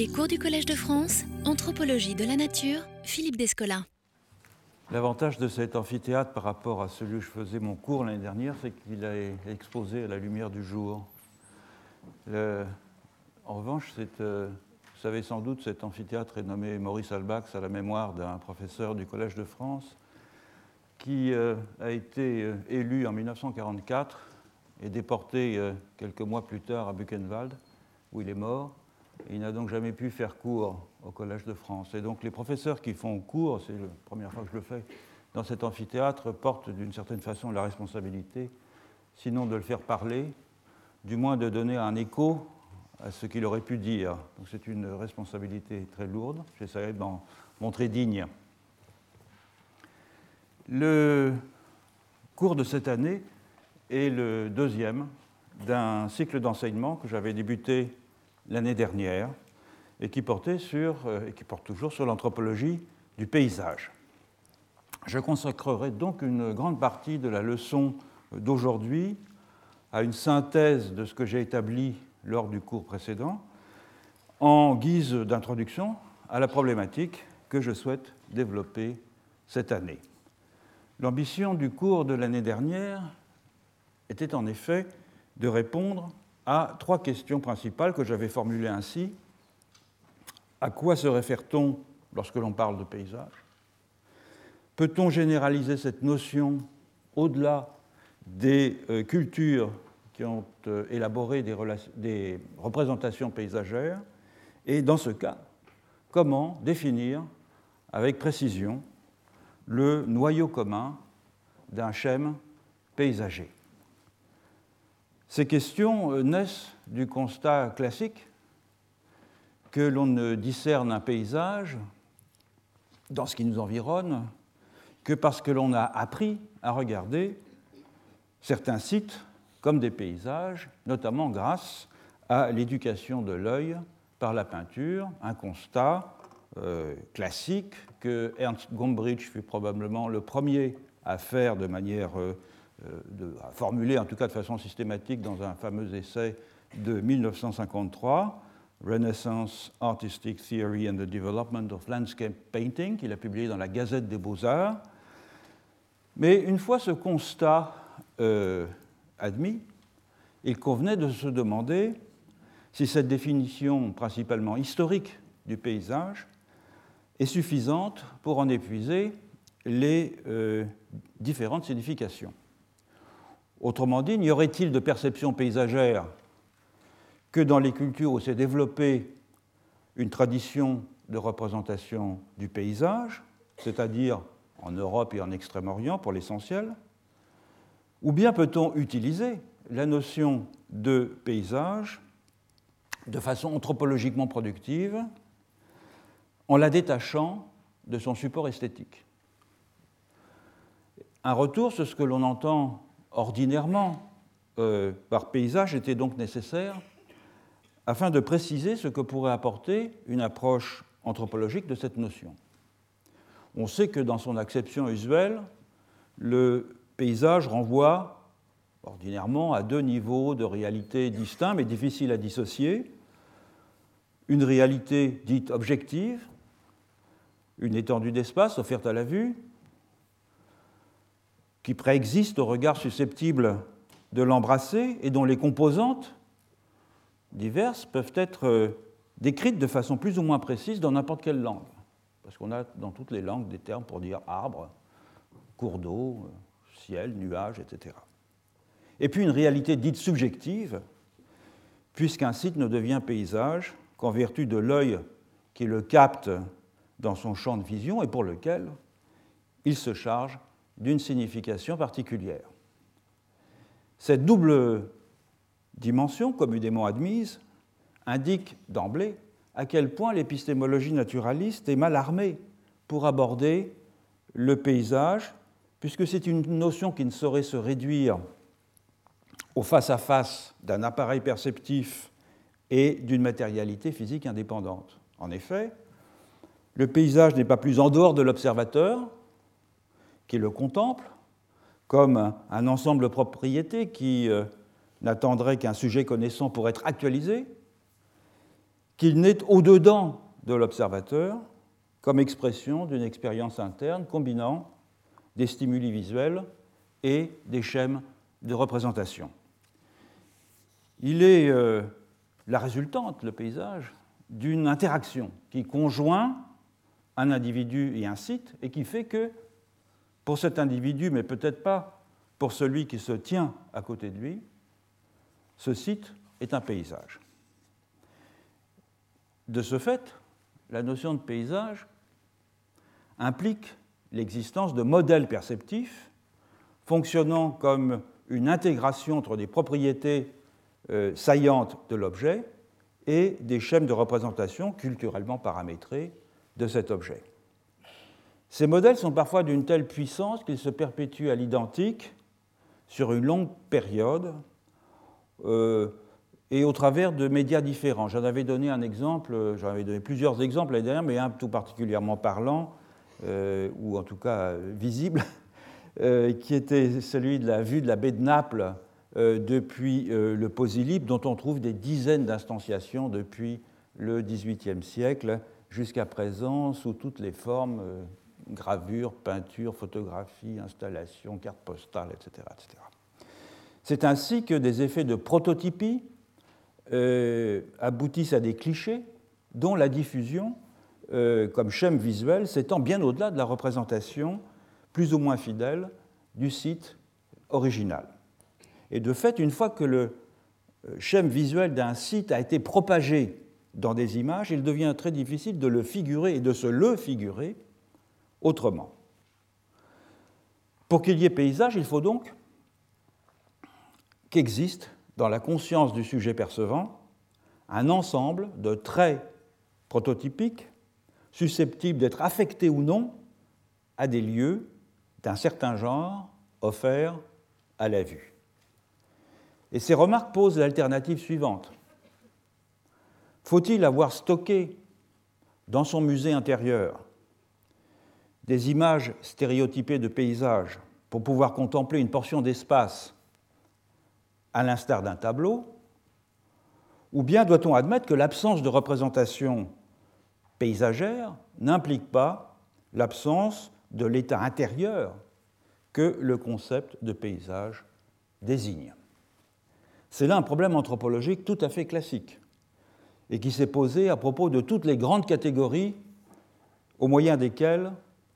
Les cours du Collège de France, Anthropologie de la nature, Philippe Descola. L'avantage de cet amphithéâtre par rapport à celui où je faisais mon cours l'année dernière, c'est qu'il est exposé à la lumière du jour. En revanche, euh, vous savez sans doute, cet amphithéâtre est nommé Maurice Albax à la mémoire d'un professeur du Collège de France qui euh, a été euh, élu en 1944 et déporté quelques mois plus tard à Buchenwald, où il est mort. Il n'a donc jamais pu faire cours au Collège de France. Et donc les professeurs qui font cours, c'est la première fois que je le fais, dans cet amphithéâtre, portent d'une certaine façon la responsabilité, sinon de le faire parler, du moins de donner un écho à ce qu'il aurait pu dire. Donc c'est une responsabilité très lourde. J'essaierai d'en montrer digne. Le cours de cette année est le deuxième d'un cycle d'enseignement que j'avais débuté l'année dernière et qui portait sur, euh, et qui porte toujours sur l'anthropologie du paysage. Je consacrerai donc une grande partie de la leçon d'aujourd'hui à une synthèse de ce que j'ai établi lors du cours précédent, en guise d'introduction à la problématique que je souhaite développer cette année. L'ambition du cours de l'année dernière était en effet de répondre à trois questions principales que j'avais formulées ainsi. À quoi se réfère-t-on lorsque l'on parle de paysage? Peut-on généraliser cette notion au-delà des euh, cultures qui ont euh, élaboré des, des représentations paysagères? Et dans ce cas, comment définir avec précision le noyau commun d'un schème paysager? Ces questions euh, naissent du constat classique que l'on ne discerne un paysage dans ce qui nous environne que parce que l'on a appris à regarder certains sites comme des paysages, notamment grâce à l'éducation de l'œil par la peinture, un constat euh, classique que Ernst Gombrich fut probablement le premier à faire de manière, euh, à formuler en tout cas de façon systématique dans un fameux essai de 1953, Renaissance Artistic Theory and the Development of Landscape Painting, qu'il a publié dans la Gazette des Beaux-Arts. Mais une fois ce constat euh, admis, il convenait de se demander si cette définition principalement historique du paysage est suffisante pour en épuiser les euh, différentes significations. Autrement dit, n'y aurait-il de perception paysagère que dans les cultures où s'est développée une tradition de représentation du paysage, c'est-à-dire en Europe et en Extrême-Orient pour l'essentiel, ou bien peut-on utiliser la notion de paysage de façon anthropologiquement productive en la détachant de son support esthétique? Un retour sur ce que l'on entend ordinairement euh, par paysage était donc nécessaire afin de préciser ce que pourrait apporter une approche anthropologique de cette notion. On sait que dans son acception usuelle, le paysage renvoie ordinairement à deux niveaux de réalité distincts mais difficiles à dissocier. Une réalité dite objective, une étendue d'espace offerte à la vue, qui préexiste au regard susceptible de l'embrasser et dont les composantes diverses peuvent être euh, décrites de façon plus ou moins précise dans n'importe quelle langue. Parce qu'on a dans toutes les langues des termes pour dire arbre, cours d'eau, euh, ciel, nuage, etc. Et puis une réalité dite subjective, puisqu'un site ne devient paysage qu'en vertu de l'œil qui le capte dans son champ de vision et pour lequel il se charge d'une signification particulière. Cette double dimension, communément admise, indique d'emblée à quel point l'épistémologie naturaliste est mal armée pour aborder le paysage, puisque c'est une notion qui ne saurait se réduire au face-à-face d'un appareil perceptif et d'une matérialité physique indépendante. En effet, le paysage n'est pas plus en dehors de l'observateur qui le contemple, comme un ensemble de propriétés qui euh, n'attendrait qu'un sujet connaissant pour être actualisé, qu'il n'est au-dedans de l'observateur comme expression d'une expérience interne combinant des stimuli visuels et des schèmes de représentation. Il est euh, la résultante, le paysage, d'une interaction qui conjoint un individu et un site et qui fait que pour cet individu, mais peut-être pas pour celui qui se tient à côté de lui, ce site est un paysage. De ce fait, la notion de paysage implique l'existence de modèles perceptifs fonctionnant comme une intégration entre des propriétés euh, saillantes de l'objet et des schèmes de représentation culturellement paramétrés de cet objet. Ces modèles sont parfois d'une telle puissance qu'ils se perpétuent à l'identique sur une longue période euh, et au travers de médias différents. J'en avais donné un exemple, j'en avais donné plusieurs exemples l'année dernière, mais un tout particulièrement parlant, euh, ou en tout cas visible, euh, qui était celui de la vue de la baie de Naples depuis le Posilip, dont on trouve des dizaines d'instanciations depuis le XVIIIe siècle jusqu'à présent sous toutes les formes gravure, peinture, photographie, installation, carte postale, etc. etc. C'est ainsi que des effets de prototypie euh, aboutissent à des clichés dont la diffusion, euh, comme schème visuel, s'étend bien au-delà de la représentation plus ou moins fidèle du site original. Et de fait, une fois que le euh, schème visuel d'un site a été propagé dans des images, il devient très difficile de le figurer et de se le figurer autrement. Pour qu'il y ait paysage, il faut donc qu'existe dans la conscience du sujet percevant un ensemble de traits prototypiques susceptibles d'être affectés ou non à des lieux d'un certain genre offerts à la vue. Et ces remarques posent l'alternative suivante. Faut-il avoir stocké dans son musée intérieur des images stéréotypées de paysages pour pouvoir contempler une portion d'espace à l'instar d'un tableau, ou bien doit-on admettre que l'absence de représentation paysagère n'implique pas l'absence de l'état intérieur que le concept de paysage désigne? C'est là un problème anthropologique tout à fait classique et qui s'est posé à propos de toutes les grandes catégories au moyen desquelles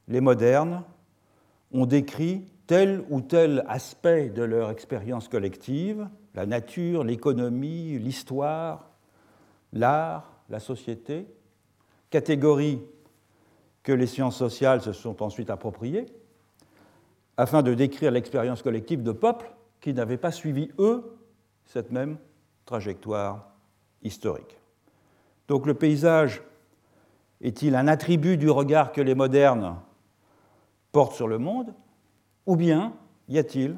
les modernes ont décrit tel ou tel aspect de leur expérience collective, la nature, l'économie, l'histoire, l'art, la société, catégories que les sciences sociales se sont ensuite appropriées, afin de décrire l'expérience collective de peuples qui n'avaient pas suivi, eux, cette même trajectoire historique. Donc le paysage est-il un attribut du regard que les modernes porte sur le monde, ou bien y a-t-il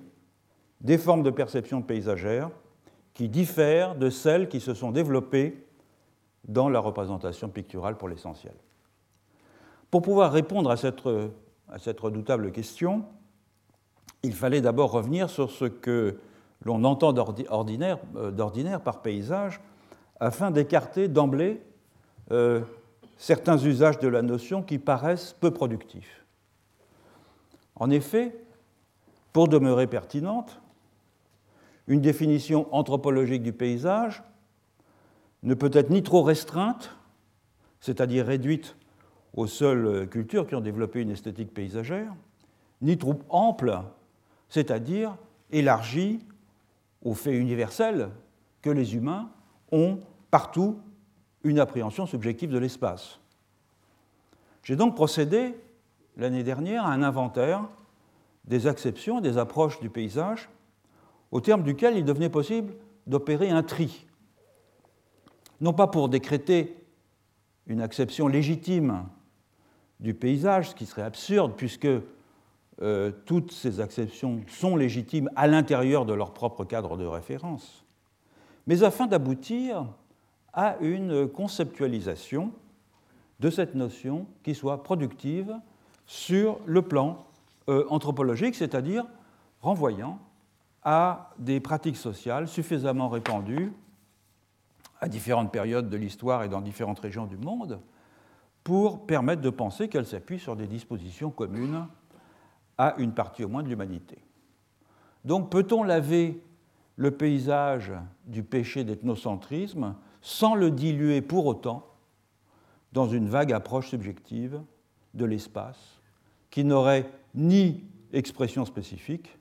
des formes de perception paysagère qui diffèrent de celles qui se sont développées dans la représentation picturale pour l'essentiel. Pour pouvoir répondre à cette, redoutable question, il fallait d'abord revenir sur ce que l'on entend euh, d'ordinaire par paysage afin d'écarter d'emblée euh, certains usages de la notion qui paraissent peu productifs. En effet, pour demeurer pertinente, une définition anthropologique du paysage ne peut être ni trop restreinte, c'est-à-dire réduite aux seules cultures qui ont développé une esthétique paysagère, ni trop ample, c'est-à-dire élargie aux faits universels que les humains ont partout une appréhension subjective de l'espace. J'ai donc procédé l'année dernière un inventaire des acceptions, des approches du paysage, au terme duquel il devenait possible d'opérer un tri. Non pas pour décréter une acception légitime du paysage, ce qui serait absurde puisque euh, toutes ces acceptions sont légitimes à l'intérieur de leur propre cadre de référence, mais afin d'aboutir à une conceptualisation de cette notion qui soit productive sur le plan euh, anthropologique, c'est-à-dire renvoyant à des pratiques sociales suffisamment répandues à différentes périodes de l'histoire et dans différentes régions du monde, pour permettre de penser qu'elle s'appuie sur des dispositions communes à une partie au moins de l'humanité. Donc peut-on laver le paysage du péché d'ethnocentrisme sans le diluer pour autant dans une vague approche subjective de l'espace qui n'aurait ni expression spécifique,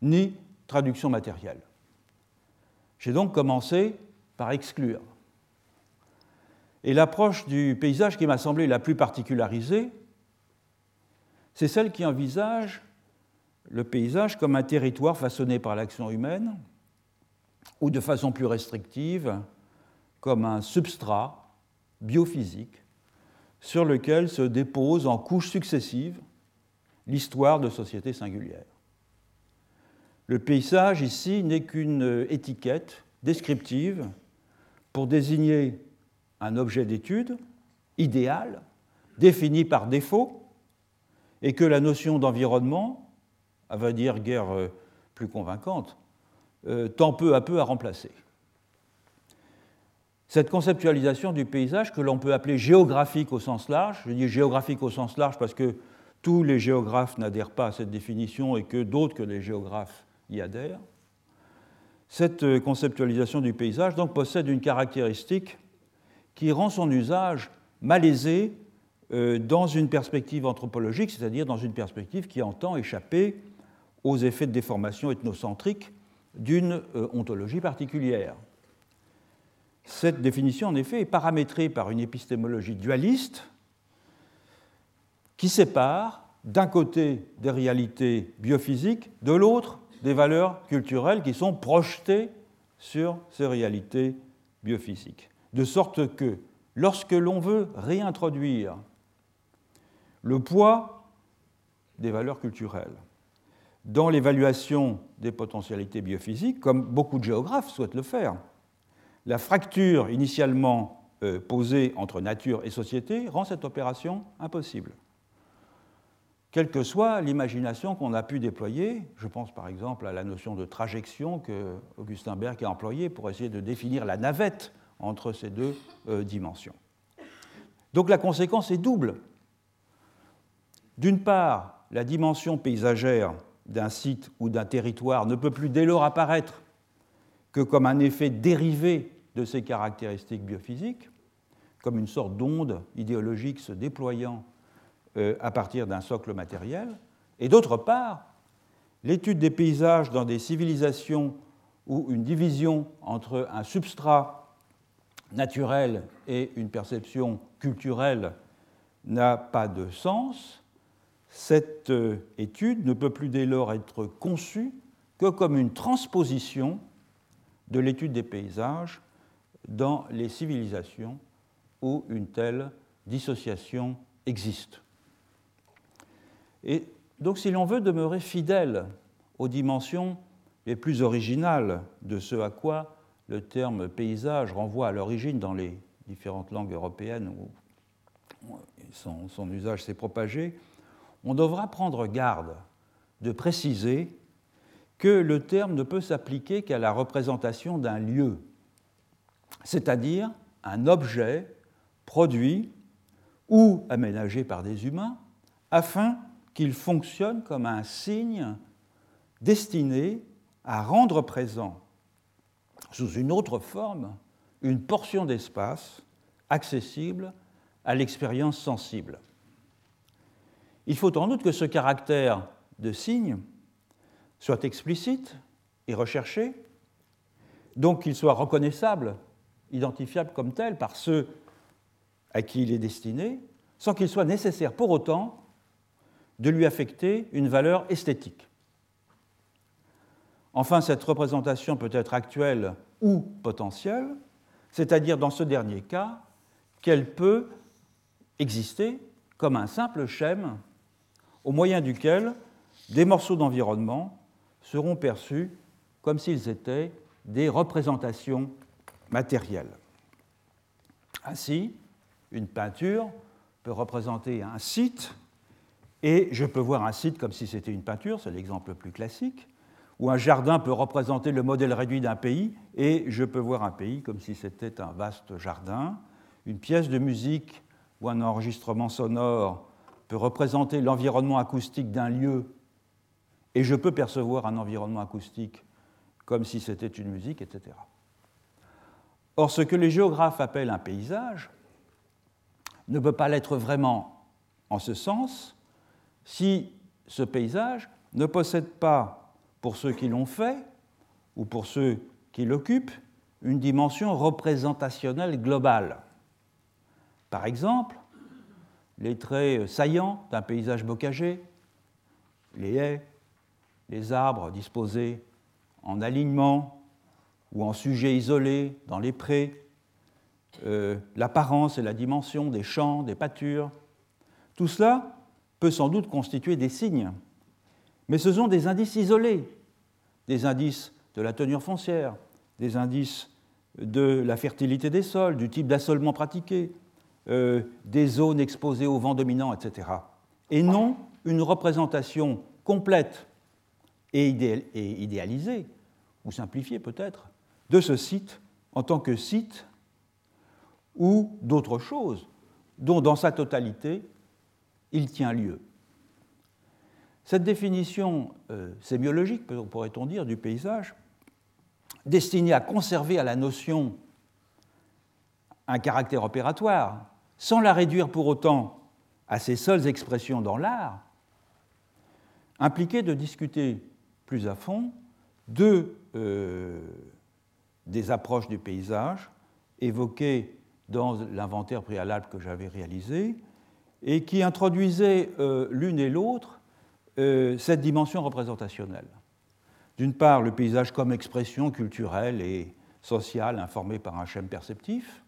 ni traduction matérielle. J'ai donc commencé par exclure. Et l'approche du paysage qui m'a semblé la plus particularisée, c'est celle qui envisage le paysage comme un territoire façonné par l'action humaine, ou de façon plus restrictive, comme un substrat biophysique sur lequel se dépose en couches successives l'histoire de sociétés singulières. Le paysage ici n'est qu'une étiquette descriptive pour désigner un objet d'étude idéal, défini par défaut, et que la notion d'environnement, à va dire guère euh, plus convaincante, euh, tend peu à peu à remplacer. Cette conceptualisation du paysage que l'on peut appeler géographique au sens large, je dis géographique au sens large parce que tous les géographes n'adhèrent pas à cette définition et que d'autres que les géographes y adhèrent, cette euh, conceptualisation du paysage donc, possède une caractéristique qui rend son usage malaisé euh, dans une perspective anthropologique, c'est-à-dire dans une perspective qui entend échapper aux effets de déformation ethnocentrique d'une euh, ontologie particulière. Cette définition, en effet, est paramétrée par une épistémologie dualiste qui sépare d'un côté des réalités biophysiques, de l'autre des valeurs culturelles qui sont projetées sur ces réalités biophysiques. De sorte que lorsque l'on veut réintroduire le poids des valeurs culturelles dans l'évaluation des potentialités biophysiques, comme beaucoup de géographes souhaitent le faire, la fracture initialement euh, posée entre nature et société rend cette opération impossible quelle que soit l'imagination qu'on a pu déployer. Je pense par exemple à la notion de trajection que Augustin Berg a employée pour essayer de définir la navette entre ces deux euh, dimensions. Donc la conséquence est double. D'une part, la dimension paysagère d'un site ou d'un territoire ne peut plus dès lors apparaître que comme un effet dérivé de ses caractéristiques biophysiques, comme une sorte d'onde idéologique se déployant euh, à partir d'un socle matériel, et d'autre part, l'étude des paysages dans des civilisations où une division entre un substrat naturel et une perception culturelle n'a pas de sens, cette euh, étude ne peut plus dès lors être conçue que comme une transposition de l'étude des paysages dans les civilisations où une telle dissociation existe. Et donc si l'on veut demeurer fidèle aux dimensions les plus originales de ce à quoi le terme paysage renvoie à l'origine dans les différentes langues européennes où son, son usage s'est propagé, on devra prendre garde de préciser que le terme ne peut s'appliquer qu'à la représentation d'un lieu, c'est-à-dire un objet produit ou aménagé par des humains afin qu'il fonctionne comme un signe destiné à rendre présent sous une autre forme une portion d'espace accessible à l'expérience sensible. Il faut en outre que ce caractère de signe soit explicite et recherché, donc qu'il soit reconnaissable, identifiable comme tel par ceux à qui il est destiné, sans qu'il soit nécessaire pour autant de lui affecter une valeur esthétique. Enfin, cette représentation peut être actuelle ou potentielle, c'est-à-dire dans ce dernier cas, qu'elle peut exister comme un simple schème au moyen duquel des morceaux d'environnement seront perçus comme s'ils étaient des représentations matérielles. Ainsi, une peinture peut représenter un site et je peux voir un site comme si c'était une peinture, c'est l'exemple le plus classique, où un jardin peut représenter le modèle réduit d'un pays, et je peux voir un pays comme si c'était un vaste jardin. Une pièce de musique ou un enregistrement sonore peut représenter l'environnement acoustique d'un lieu, et je peux percevoir un environnement acoustique comme si c'était une musique, etc. Or, ce que les géographes appellent un paysage ne peut pas l'être vraiment en ce sens si ce paysage ne possède pas pour ceux qui l'ont fait ou pour ceux qui l'occupent une dimension représentationnelle globale. Par exemple, les traits saillants d'un paysage bocagé, les haies, les arbres disposés en alignement ou en sujets isolés dans les prés, euh, l'apparence et la dimension des champs, des pâtures, tout cela peut sans doute constituer des signes mais ce sont des indices isolés, des indices de la tenure foncière, des indices de la fertilité des sols, du type d'assolement pratiqué, euh, des zones exposées au vent dominant, etc. Et non une représentation complète et, idéalisée, ou simplifiée peut-être, de ce site en tant que site ou d'autre chose dont dans sa totalité il tient lieu. Cette définition euh, sémiologique, pourrait-on dire, du paysage, destinée à conserver à la notion un caractère opératoire, sans la réduire pour autant à ses seules expressions dans l'art, impliquait de discuter plus à fond de, euh, des approches du paysage évoquées dans l'inventaire préalable que j'avais réalisé et qui introduisaient euh, l'une et l'autre euh, cette dimension représentationnelle. D'une part, le paysage comme expression culturelle et sociale informée par un schème perceptif,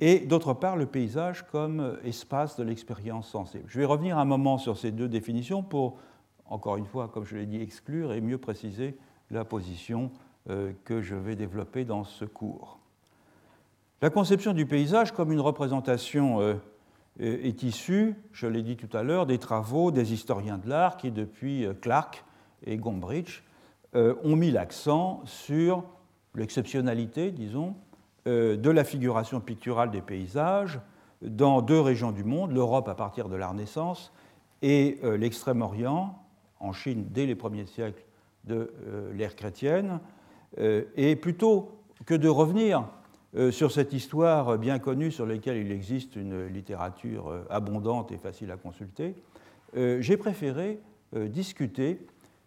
et d'autre part, le paysage comme espace de l'expérience sensible. Je vais revenir un moment sur ces deux définitions pour, encore une fois, comme je l'ai dit, exclure et mieux préciser la position euh, que je vais développer dans ce cours. La conception du paysage comme une représentation euh, est issu, je l'ai dit tout à l'heure, des travaux des historiens de l'art qui, depuis euh, Clark et Gombrich, euh, ont mis l'accent sur l'exceptionnalité, disons, euh, de la figuration picturale des paysages dans deux régions du monde, l'Europe à partir de la Renaissance et l'Extrême-Orient, en Chine dès les premiers siècles de l'ère chrétienne. Et plutôt que de revenir euh, sur cette histoire bien connue sur laquelle il existe une littérature euh, abondante et facile à consulter, euh, j'ai préféré discuter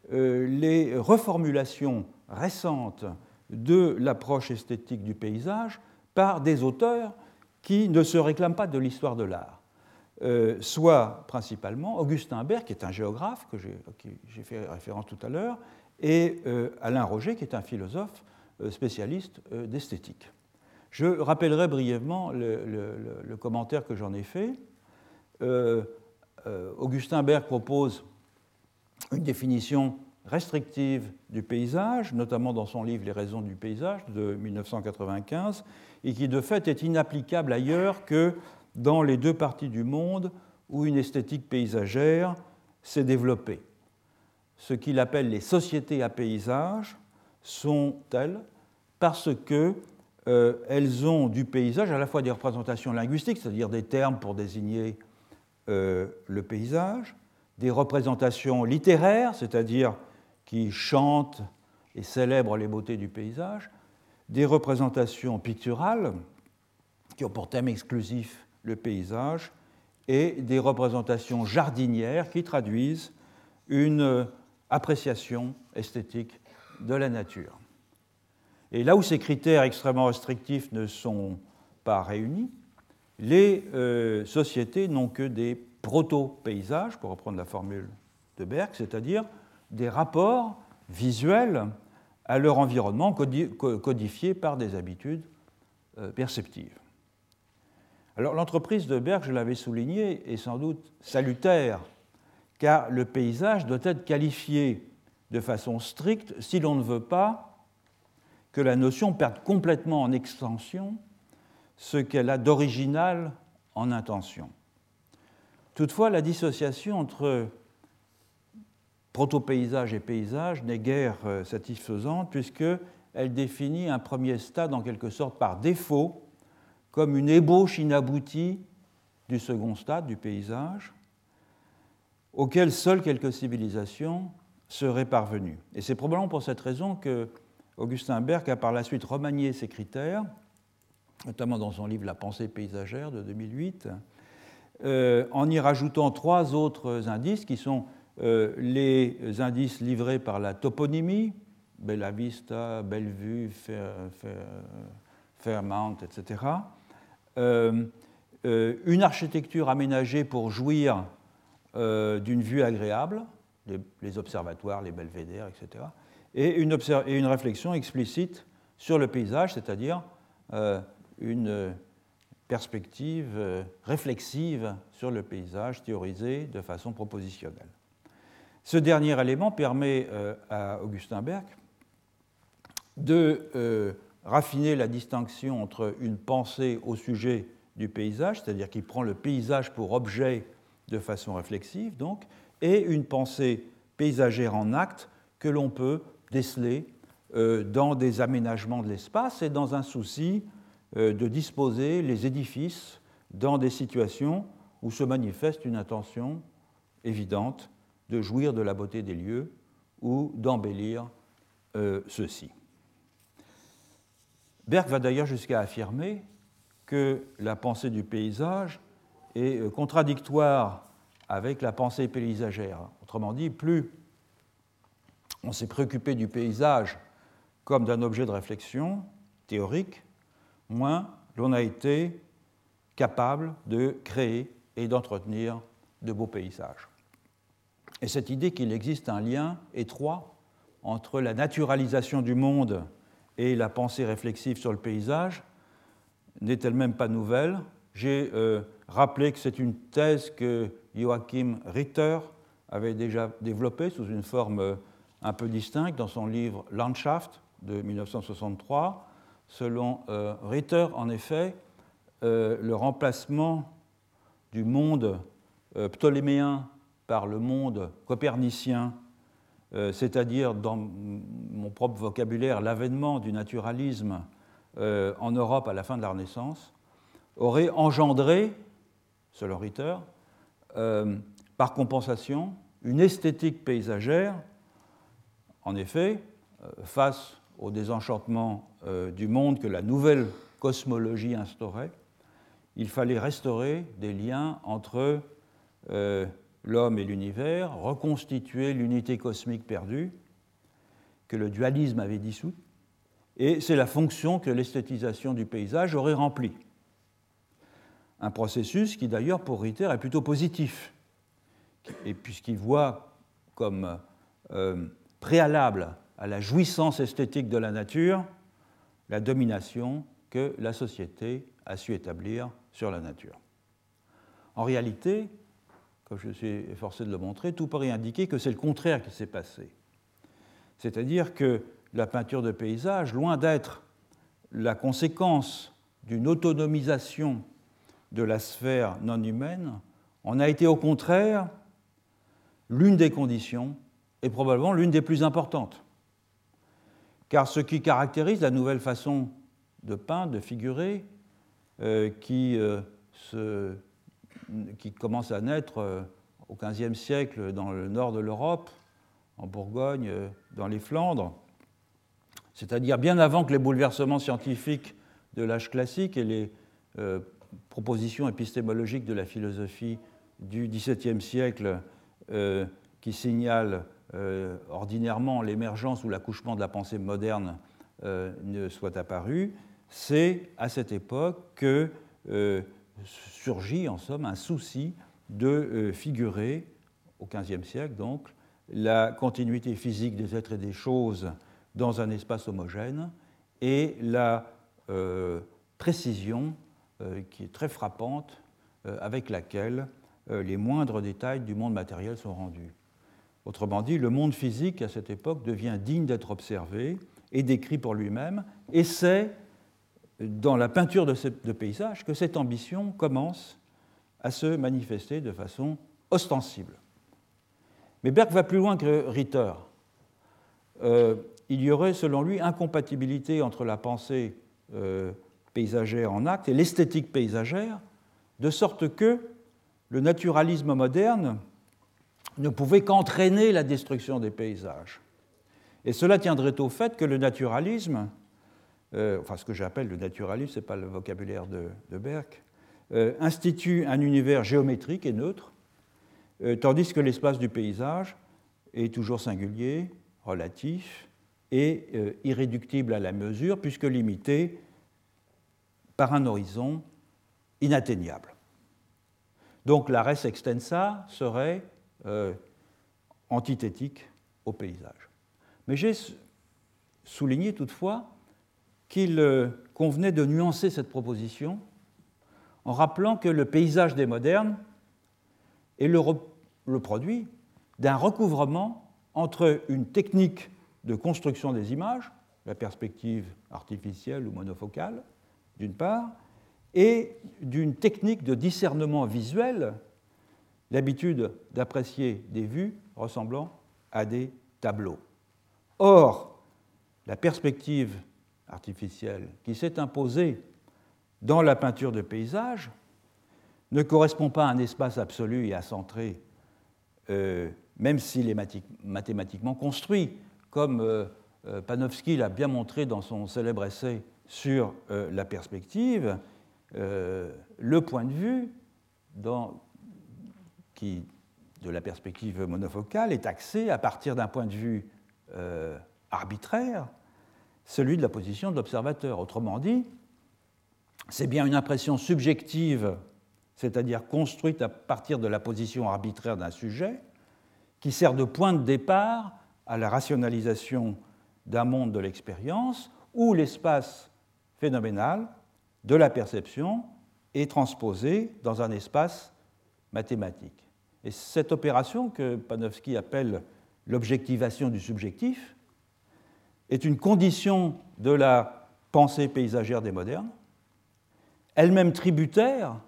les reformulations récentes de l'approche esthétique du paysage par des auteurs qui ne se réclament pas de l'histoire de l'art. soit principalement Augustin Berg, qui est un géographe, que j'ai fait référence tout à l'heure, et Alain Roger, qui est un philosophe spécialiste d'esthétique. Je rappellerai brièvement le, commentaire que j'en ai fait. Euh, euh, Augustin Berg propose une définition restrictive du paysage, notamment dans son livre Les raisons du paysage de 1995, et qui de fait est inapplicable ailleurs que dans les deux parties du monde où une esthétique paysagère s'est développée. Ce qu'il appelle les sociétés à paysage sont telles parce que euh, elles ont du paysage à la fois des représentations linguistiques, c'est-à-dire des termes pour désigner euh, le paysage, des représentations littéraires, c'est-à-dire qui chantent et célèbrent les beautés du paysage, des représentations picturales qui ont pour thème exclusif le paysage, et des représentations jardinières qui traduisent une appréciation esthétique de la nature. Et là où ces critères extrêmement restrictifs ne sont pas réunis, les euh, sociétés n'ont que des proto-paysages, pour reprendre la formule de Berg, c'est-à-dire des rapports visuels à leur environnement codifiés par des habitudes euh, perceptives. Alors l'entreprise de Berg, je l'avais souligné, est sans doute salutaire, car le paysage doit être qualifié de façon stricte si l'on ne veut pas que la notion perde complètement en extension ce qu'elle a d'original en intention. Toutefois, la dissociation entre proto-paysage et paysage n'est guère satisfaisante puisqu'elle définit un premier stade en quelque sorte par défaut comme une ébauche inaboutie du second stade du paysage, auquel seules quelques civilisations seraient parvenues. Et c'est probablement pour cette raison que Augustin Berg a par la suite remanié ces critères, notamment dans son livre La pensée paysagère de 2008, euh, en y rajoutant trois autres indices qui sont euh, les indices livrés par la toponymie, Bella Vista, Bellevue, Fairmount, etc. Euh, une architecture aménagée pour jouir d'une vue agréable, les, observatoires, les belvédères, etc. Et une, réflexion explicite sur le paysage, c'est-à-dire une perspective euh, réflexive sur le paysage théorisé de façon propositionnelle. Ce dernier élément permet euh, à Augustin Berg de euh, raffiner la distinction entre une pensée au sujet du paysage, c'est-à-dire qu'il prend le paysage pour objet de façon réflexive, donc, et une pensée paysagère en acte que l'on peut déceler dans des aménagements de l'espace et dans un souci euh, de disposer les édifices dans des situations où se manifeste une intention évidente de jouir de la beauté des lieux ou d'embellir euh, ceux-ci. Berg va d'ailleurs jusqu'à affirmer que la pensée du paysage est euh, contradictoire avec la pensée paysagère. Autrement dit, plus on s'est préoccupé du paysage comme d'un objet de réflexion théorique, moins l'on a été capable de créer et d'entretenir de beaux paysages. Et cette idée qu'il existe un lien étroit entre la naturalisation du monde et la pensée réflexive sur le paysage n'est elle-même pas nouvelle. J'ai euh, rappelé que c'est une thèse que Joachim Ritter avait déjà développée sous une forme euh, un peu distincte dans son livre Landschaft de 1963, Selon euh, Ritter, en effet, euh, le remplacement du monde euh, ptoléméen par le monde copernicien, c'est-à-dire dans mon propre vocabulaire l'avènement du naturalisme en Europe à la fin de la Renaissance, aurait engendré, selon Ritter, par compensation, une esthétique paysagère, en effet, face au désenchantement euh, du monde que la nouvelle cosmologie instaurait, il fallait restaurer des liens entre euh, l'homme et l'univers, reconstituer l'unité cosmique perdue que le dualisme avait dissous, et c'est la fonction que l'esthétisation du paysage aurait remplie. Un processus qui d'ailleurs pour Ritter est plutôt positif, et puisqu'il voit comme euh, préalable à la jouissance esthétique de la nature la domination que la société a su établir sur la nature. En réalité, comme je suis efforcé de le montrer, tout paraît indiquer que c'est le contraire qui s'est passé. C'est-à-dire que la peinture de paysage, loin d'être la conséquence d'une autonomisation de la sphère non humaine, en a été au contraire l'une des conditions et probablement l'une des plus importantes. Car ce qui caractérise la nouvelle façon de peindre, de figurer, euh, qui, euh, qui, commence à naître euh, au XVe siècle dans le nord de l'Europe, en Bourgogne, dans les Flandres, c'est-à-dire bien avant que les bouleversements scientifiques de l'âge classique et les propositions épistémologiques de la philosophie du XVIIe siècle qui signalent euh, ordinairement l'émergence ou l'accouchement de la pensée moderne euh, ne soit apparu, c'est à cette époque que euh, surgit en somme un souci de figurer, au XVe siècle donc, la continuité physique des êtres et des choses dans un espace homogène et la précision qui est très frappante avec laquelle les moindres détails du monde matériel sont rendus. Autrement dit, le monde physique à cette époque devient digne d'être observé et décrit pour lui-même, et c'est dans la peinture de, ce, paysage que cette ambition commence à se manifester de façon ostensible. Mais Berg va plus loin que Ritter. Euh, il y aurait, selon lui, incompatibilité entre la pensée euh, paysagère en acte et l'esthétique paysagère, de sorte que le naturalisme moderne ne pouvait qu'entraîner la destruction des paysages. Et cela tiendrait au fait que le naturalisme, euh, enfin ce que j'appelle le naturalisme, ce n'est pas le vocabulaire de, Berg, euh, institue un univers géométrique et neutre, euh, tandis que l'espace du paysage est toujours singulier, relatif et irréductible à la mesure, puisque limité par un horizon inatteignable. Donc la res extensa serait antithétique au paysage. Mais j'ai souligné toutefois qu'il euh, convenait de nuancer cette proposition en rappelant que le paysage des modernes est le, produit d'un recouvrement entre une technique de construction des images, la perspective artificielle ou monofocale, d'une part, et d'une technique de discernement visuel, l'habitude d'apprécier des vues ressemblant à des tableaux. Or, la perspective artificielle qui s'est imposée dans la peinture de paysage ne correspond pas à un espace absolu et à centré, euh, même s'il est mathématiquement construit, comme euh, euh, Panofsky l'a bien montré dans son célèbre essai sur la perspective, le point de vue qui, de la perspective monofocale est axé à partir d'un point de vue arbitraire, celui de la position de l'observateur. Autrement dit, c'est bien une impression subjective, c'est-à-dire construite à partir de la position arbitraire d'un sujet, qui sert de point de départ à la rationalisation d'un monde de l'expérience où l'espace phénoménal de la perception est transposé dans un espace mathématique. Et cette opération que Panofsky appelle l'objectivation du subjectif est une condition de la pensée paysagère des modernes, elle-même tributaire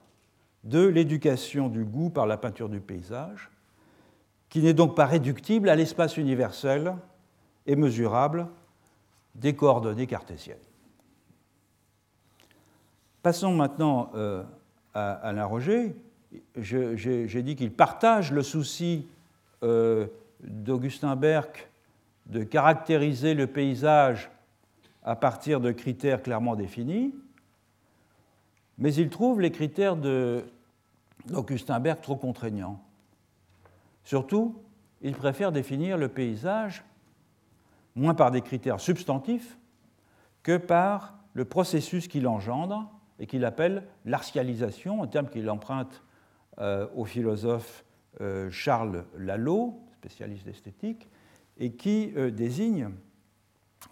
de l'éducation du goût par la peinture du paysage, qui n'est donc pas réductible à l'espace universel et mesurable des coordonnées cartésiennes. Passons maintenant euh, à Alain Roger. J'ai dit qu'il partage le souci euh, d'Augustin Berck de caractériser le paysage à partir de critères clairement définis, mais il trouve les critères d'Augustin Berg trop contraignants. Surtout, il préfère définir le paysage moins par des critères substantifs que par le processus qu'il engendre et qu'il appelle l'artialisation, un terme qu'il emprunte au philosophe euh, Charles Lalo, spécialiste d'esthétique, et qui euh, désigne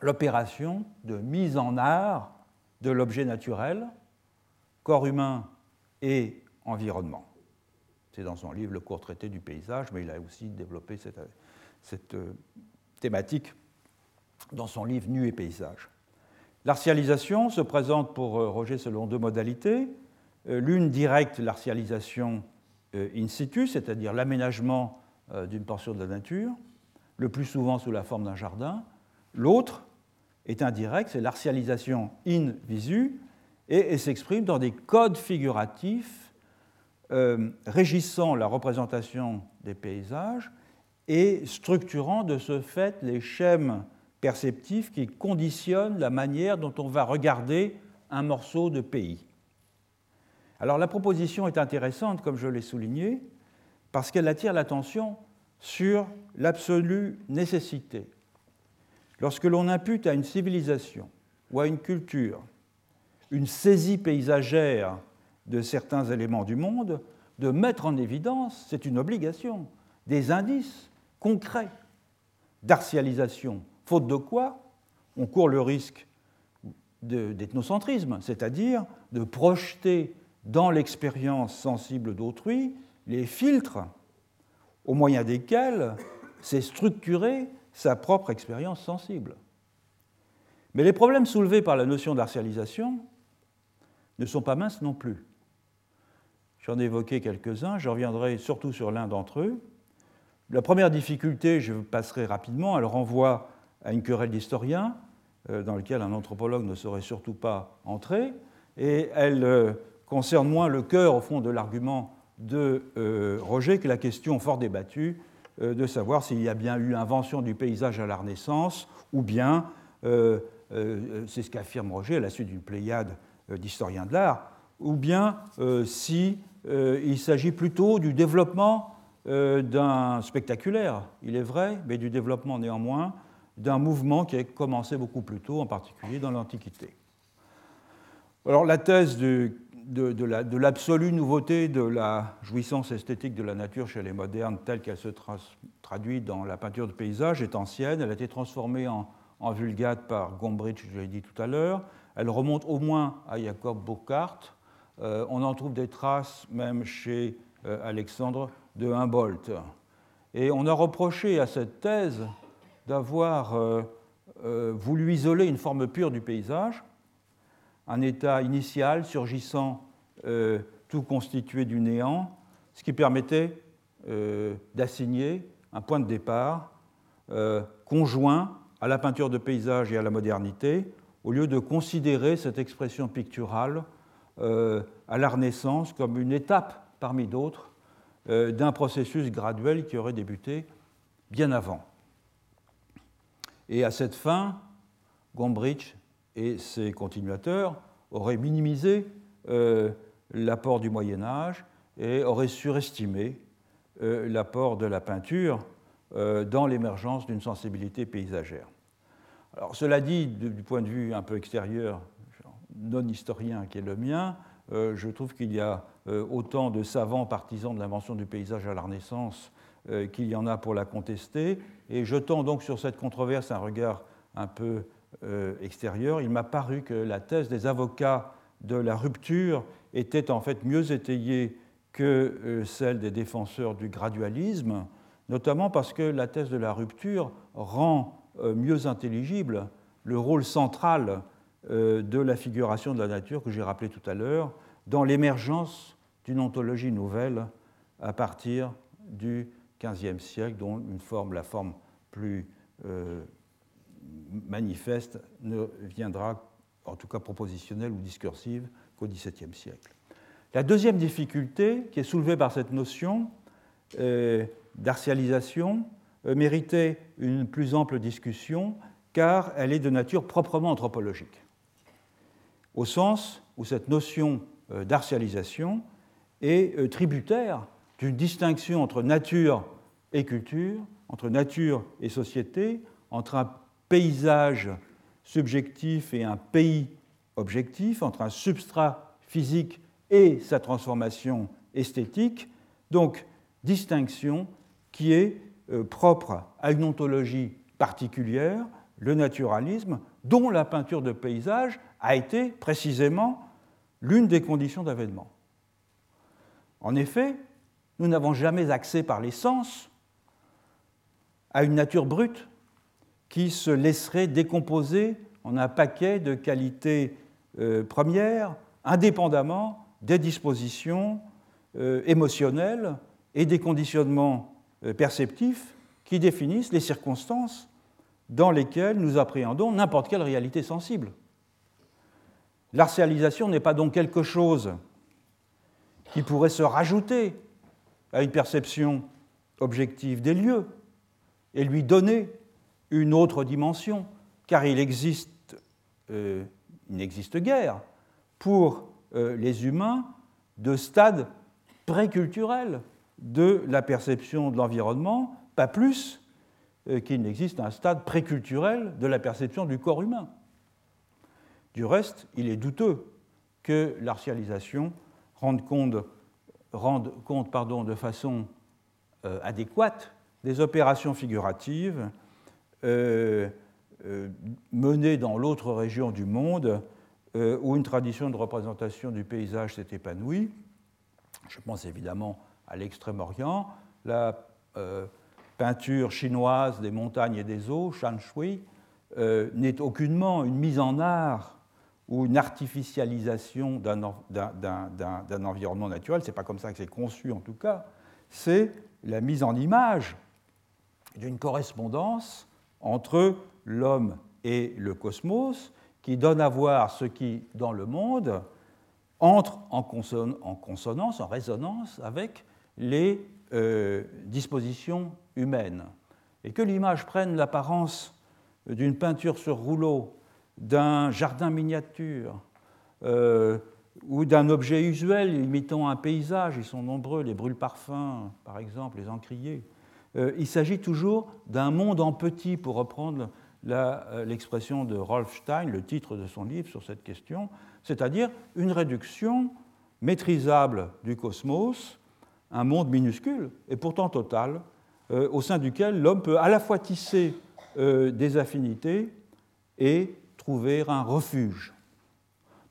l'opération de mise en art de l'objet naturel, corps humain et environnement. C'est dans son livre Le court traité du paysage, mais il a aussi développé cette, euh, thématique dans son livre Nu et paysage. L'artialisation se présente pour euh, Roger selon deux modalités. L'une directe, l'artialisation in situ, c'est-à-dire l'aménagement d'une portion de la nature, le plus souvent sous la forme d'un jardin. L'autre est indirect, c'est l'artialisation in visu, et, s'exprime dans des codes figuratifs euh, régissant la représentation des paysages et structurant de ce fait les schèmes perceptifs qui conditionnent la manière dont on va regarder un morceau de pays. Alors la proposition est intéressante, comme je l'ai souligné, parce qu'elle attire l'attention sur l'absolue nécessité. Lorsque l'on impute à une civilisation ou à une culture une saisie paysagère de certains éléments du monde, de mettre en évidence, c'est une obligation, des indices concrets d'artialisation, faute de quoi on court le risque d'ethnocentrisme, c'est-à-dire de projeter dans l'expérience sensible d'autrui les filtres au moyen desquels s'est structurée sa propre expérience sensible. Mais les problèmes soulevés par la notion d'artialisation ne sont pas minces non plus. J'en ai évoqué quelques-uns, je reviendrai surtout sur l'un d'entre eux, La première difficulté, je passerai rapidement, elle renvoie à une querelle d'historiens, euh, dans laquelle un anthropologue ne saurait surtout pas entrer, et elle euh, concerne moins le cœur, au fond, de l'argument de euh, Roger que la question fort débattue de savoir s'il y a bien eu invention du paysage à la Renaissance, ou bien, c'est ce qu'affirme Roger à la suite d'une pléiade d'historiens de l'art, ou bien si il s'agit plutôt du développement d'un spectaculaire, il est vrai, mais du développement néanmoins d'un mouvement qui a commencé beaucoup plus tôt, en particulier dans l'Antiquité. Alors la thèse de, l'absolue nouveauté de la jouissance esthétique de la nature chez les modernes, telle qu'elle se traduit dans la peinture de paysage, est ancienne. Elle a été transformée en, vulgate par Gombrich, je l'ai dit tout à l'heure. Elle remonte au moins à Jacob Burckhardt. Euh, on en trouve des traces même chez euh, Alexandre de Humboldt. Et on a reproché à cette thèse d'avoir euh, voulu isoler une forme pure du paysage, un état initial surgissant euh, tout constitué du néant, ce qui permettait d'assigner un point de départ conjoint à la peinture de paysage et à la modernité, au lieu de considérer cette expression picturale à la Renaissance comme une étape parmi d'autres d'un processus graduel qui aurait débuté bien avant. Et à cette fin, Gombrich et ses continuateurs auraient minimisé euh, l'apport du Moyen Âge et auraient surestimé euh, l'apport de la peinture euh, dans l'émergence d'une sensibilité paysagère. Alors, cela dit, du point de vue un peu extérieur, non historien qui est le mien, je trouve qu'il y a autant de savants partisans de l'invention du paysage à la Renaissance qu'il y en a pour la contester. Et jetant donc sur cette controverse un regard un peu euh, extérieur, il m'a paru que la thèse des avocats de la rupture était en fait mieux étayée que euh, celle des défenseurs du gradualisme, notamment parce que la thèse de la rupture rend mieux intelligible le rôle central de la figuration de la nature que j'ai rappelé tout à l'heure dans l'émergence d'une ontologie nouvelle à partir du XVe siècle, dont une forme, la forme plus euh, manifeste ne viendra, en tout cas propositionnelle ou discursive, qu'au XVIIe siècle. La deuxième difficulté qui est soulevée par cette notion euh, d'artialisation euh, méritait une plus ample discussion car elle est de nature proprement anthropologique, au sens où cette notion d'artialisation est tributaire d'une distinction entre nature et culture, entre nature et société, entre un paysage subjectif et un pays objectif, entre un substrat physique et sa transformation esthétique. Donc, distinction qui est euh, propre à une ontologie particulière, le naturalisme, dont la peinture de paysage a été précisément l'une des conditions d'avènement. En effet, nous n'avons jamais accès par les sens à une nature brute qui se laisserait décomposer en un paquet de qualités euh, premières, indépendamment des dispositions euh, émotionnelles et des conditionnements euh, perceptifs qui définissent les circonstances dans lesquelles nous appréhendons n'importe quelle réalité sensible. L'artialisation n'est pas donc quelque chose qui pourrait se rajouter à une perception objective des lieux, et lui donner une autre dimension, car il existe, euh, il n'existe guère pour euh, les humains de stades préculturels de la perception de l'environnement, pas plus euh, qu'il n'existe un stade préculturel de la perception du corps humain. Du reste, il est douteux que l'artialisation rende compte, rende compte de façon adéquate des opérations figuratives euh, euh, menées dans l'autre région du monde euh, où une tradition de représentation du paysage s'est épanouie. Je pense évidemment à l'Extrême-Orient, la peinture chinoise des montagnes et des eaux, Shan Shui, n'est aucunement une mise en art ou une artificialisation d'un environnement naturel, ce n'est pas comme ça que c'est conçu en tout cas, c'est la mise en image d'une correspondance entre l'homme et le cosmos qui donne à voir ce qui, dans le monde, entre en, consonance, en résonance avec les euh, dispositions humaines. Et que l'image prenne l'apparence d'une peinture sur rouleau, d'un jardin miniature, euh, ou d'un objet usuel imitant un paysage, ils sont nombreux, les brûle-parfums, par exemple, les encriers. Euh, il s'agit toujours d'un monde en petit, pour reprendre euh, l'expression de Rolf Stein, le titre de son livre sur cette question, c'est-à-dire une réduction maîtrisable du cosmos, un monde minuscule et pourtant total, euh, au sein duquel l'homme peut à la fois tisser des affinités et trouver un refuge.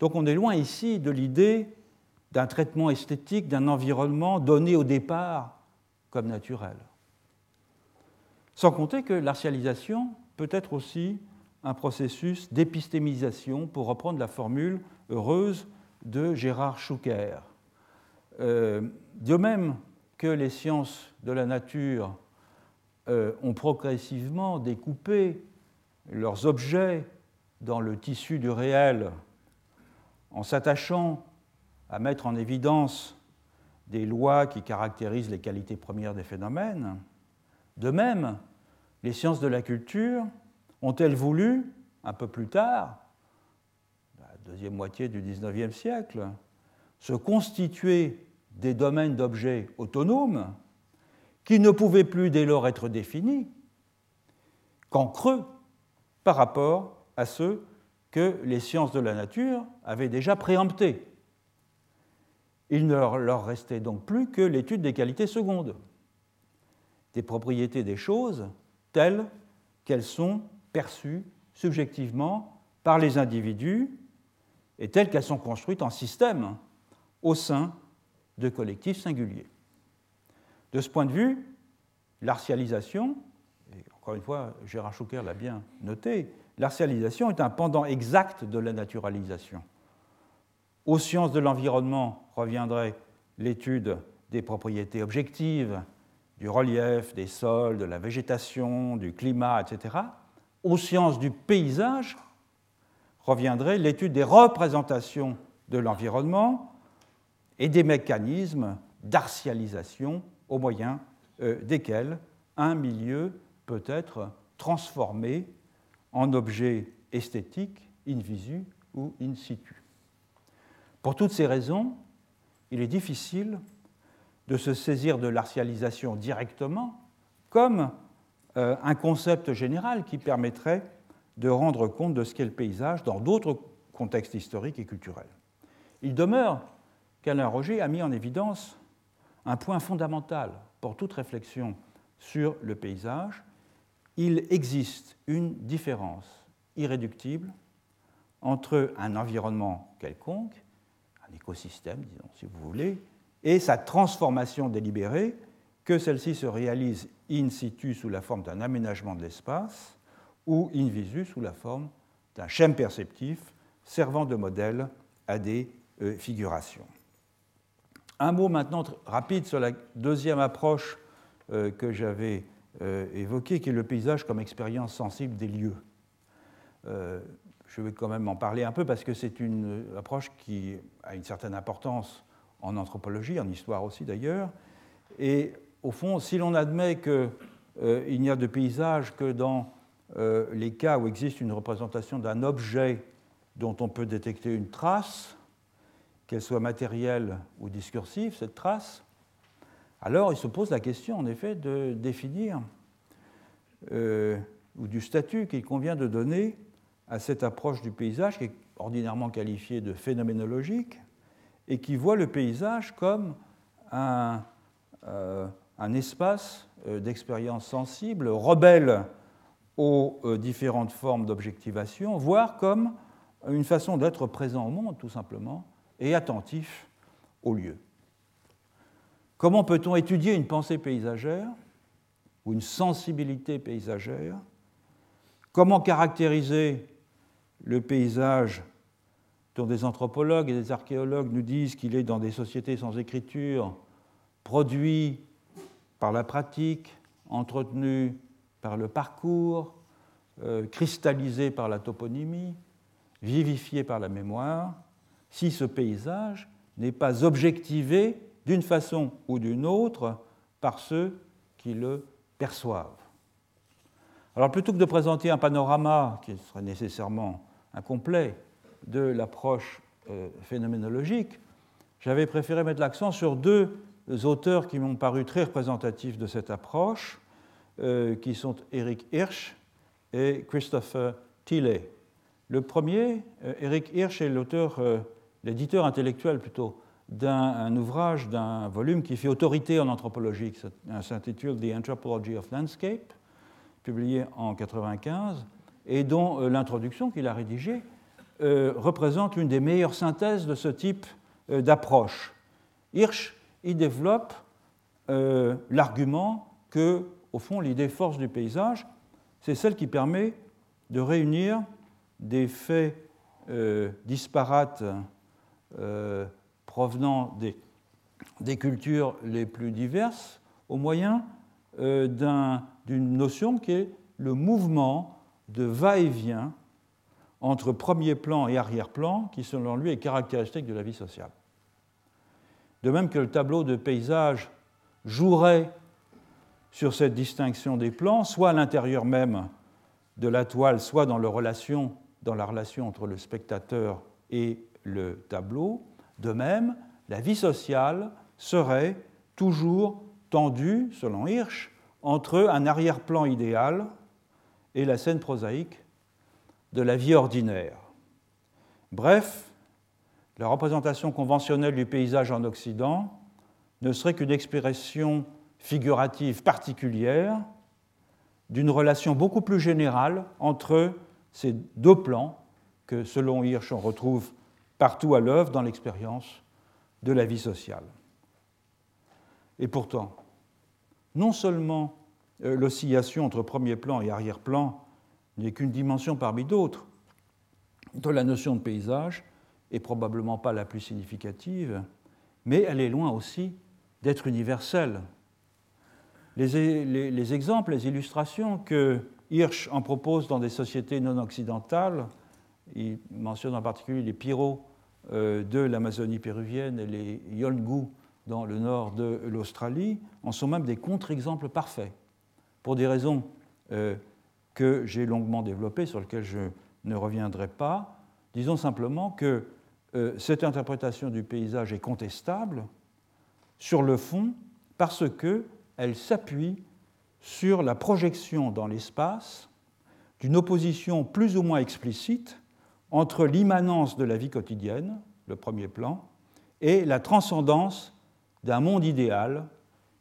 Donc on est loin ici de l'idée d'un traitement esthétique d'un environnement donné au départ comme naturel. Sans compter que l'artialisation peut être aussi un processus d'épistémisation, pour reprendre la formule heureuse de Gérard Schucker. Euh, de même que les sciences de la nature euh, ont progressivement découpé leurs objets dans le tissu du réel en s'attachant à mettre en évidence des lois qui caractérisent les qualités premières des phénomènes, de même, les sciences de la culture ont-elles voulu, un peu plus tard, la deuxième moitié du XIXe siècle, se constituer des domaines d'objets autonomes qui ne pouvaient plus dès lors être définis qu'en creux par rapport à ceux que les sciences de la nature avaient déjà préemptés. Il ne leur restait donc plus que l'étude des qualités secondes, des propriétés des choses telles qu'elles sont perçues subjectivement par les individus et telles qu'elles sont construites en système au sein de collectifs singuliers. De ce point de vue, l'artialisation, et encore une fois, Gérard Schucker l'a bien noté, l'artialisation est un pendant exact de la naturalisation. Aux sciences de l'environnement reviendrait l'étude des propriétés objectives, du relief, des sols, de la végétation, du climat, etc. Aux sciences du paysage reviendrait l'étude des représentations de l'environnement et des mécanismes d'artialisation au moyen euh, desquels un milieu peut être transformé en objet esthétique in visu ou in situ. Pour toutes ces raisons, il est difficile de se saisir de l'artialisation directement comme euh, un concept général qui permettrait de rendre compte de ce qu'est le paysage dans d'autres contextes historiques et culturels. Il demeure qu'Alain Roger a mis en évidence un point fondamental pour toute réflexion sur le paysage, il existe une différence irréductible entre un environnement quelconque, un écosystème, disons, si vous voulez, et sa transformation délibérée, que celle-ci se réalise in situ sous la forme d'un aménagement de l'espace ou in visu sous la forme d'un schème perceptif servant de modèle à des euh, figurations. Un mot maintenant rapide sur la deuxième approche euh, que j'avais euh, évoqué, qui est le paysage comme expérience sensible des lieux. Je vais quand même en parler un peu parce que c'est une approche qui a une certaine importance en anthropologie, en histoire aussi d'ailleurs. Et au fond, si l'on admet qu'il euh, n'y a de paysage que dans les cas où existe une représentation d'un objet dont on peut détecter une trace, qu'elle soit matérielle ou discursive, cette trace, alors il se pose la question, en effet, de définir euh, ou du statut qu'il convient de donner à cette approche du paysage qui est ordinairement qualifiée de phénoménologique et qui voit le paysage comme un, euh, espace euh, d'expérience sensible, rebelle aux différentes formes d'objectivation, voire comme une façon d'être présent au monde, tout simplement, et attentif au lieu. Comment peut-on étudier une pensée paysagère ou une sensibilité paysagère? Comment caractériser le paysage des anthropologues et des archéologues nous disent qu'il est dans des sociétés sans écriture, produit par la pratique, entretenu par le parcours, euh, cristallisé par la toponymie, vivifié par la mémoire, si ce paysage n'est pas objectivé d'une façon ou d'une autre par ceux qui le perçoivent. Alors plutôt que de présenter un panorama qui serait nécessairement incomplet de l'approche euh, phénoménologique, j'avais préféré mettre l'accent sur deux auteurs qui m'ont paru très représentatifs de cette approche, euh, qui sont Eric Hirsch et Christopher Tilley. Le premier, euh, Eric Hirsch, est l'auteur, l'éditeur intellectuel plutôt, d'un ouvrage, d'un volume qui fait autorité en anthropologie, qui s'intitule The Anthropology of Landscape, publié en 1995, et dont l'introduction qu'il a rédigée représente l'une des meilleures synthèses de ce type euh, d'approche. Hirsch y développe l'argument que, au fond, l'idée force du paysage, c'est celle qui permet de réunir des faits disparates provenant des, cultures les plus diverses au moyen d'une notion qui est le mouvement de va-et-vient entre premier plan et arrière-plan qui, selon lui, est caractéristique de la vie sociale. De même que le tableau de paysage jouerait sur cette distinction des plans, soit à l'intérieur même de la toile, soit dans, la relation entre le spectateur et le tableau, de même, la vie sociale serait toujours tendue, selon Hirsch, entre un arrière-plan idéal et la scène prosaïque de la vie ordinaire. Bref, la représentation conventionnelle du paysage en Occident ne serait qu'une expression figurative particulière d'une relation beaucoup plus générale entre ces deux plans que, selon Hirsch, on retrouve partout à l'œuvre dans l'expérience de la vie sociale. Et pourtant, non seulement euh, l'oscillation entre premier plan et arrière-plan n'est qu'une dimension parmi d'autres de la notion de paysage, et probablement pas la plus significative, mais elle est loin aussi d'être universelle. Les, les, exemples, les illustrations que Hirsch en propose dans des sociétés non occidentales, il mentionne en particulier les Piro euh, de l'Amazonie péruvienne et les Yolngu dans le nord de l'Australie, en sont même des contre-exemples parfaits. Pour des raisons euh, que j'ai longuement développées, sur lesquelles je ne reviendrai pas, disons simplement que euh, cette interprétation du paysage est contestable sur le fond parce qu'elle s'appuie sur la projection dans l'espace d'une opposition plus ou moins explicite entre l'immanence de la vie quotidienne, le premier plan, et la transcendance d'un monde idéal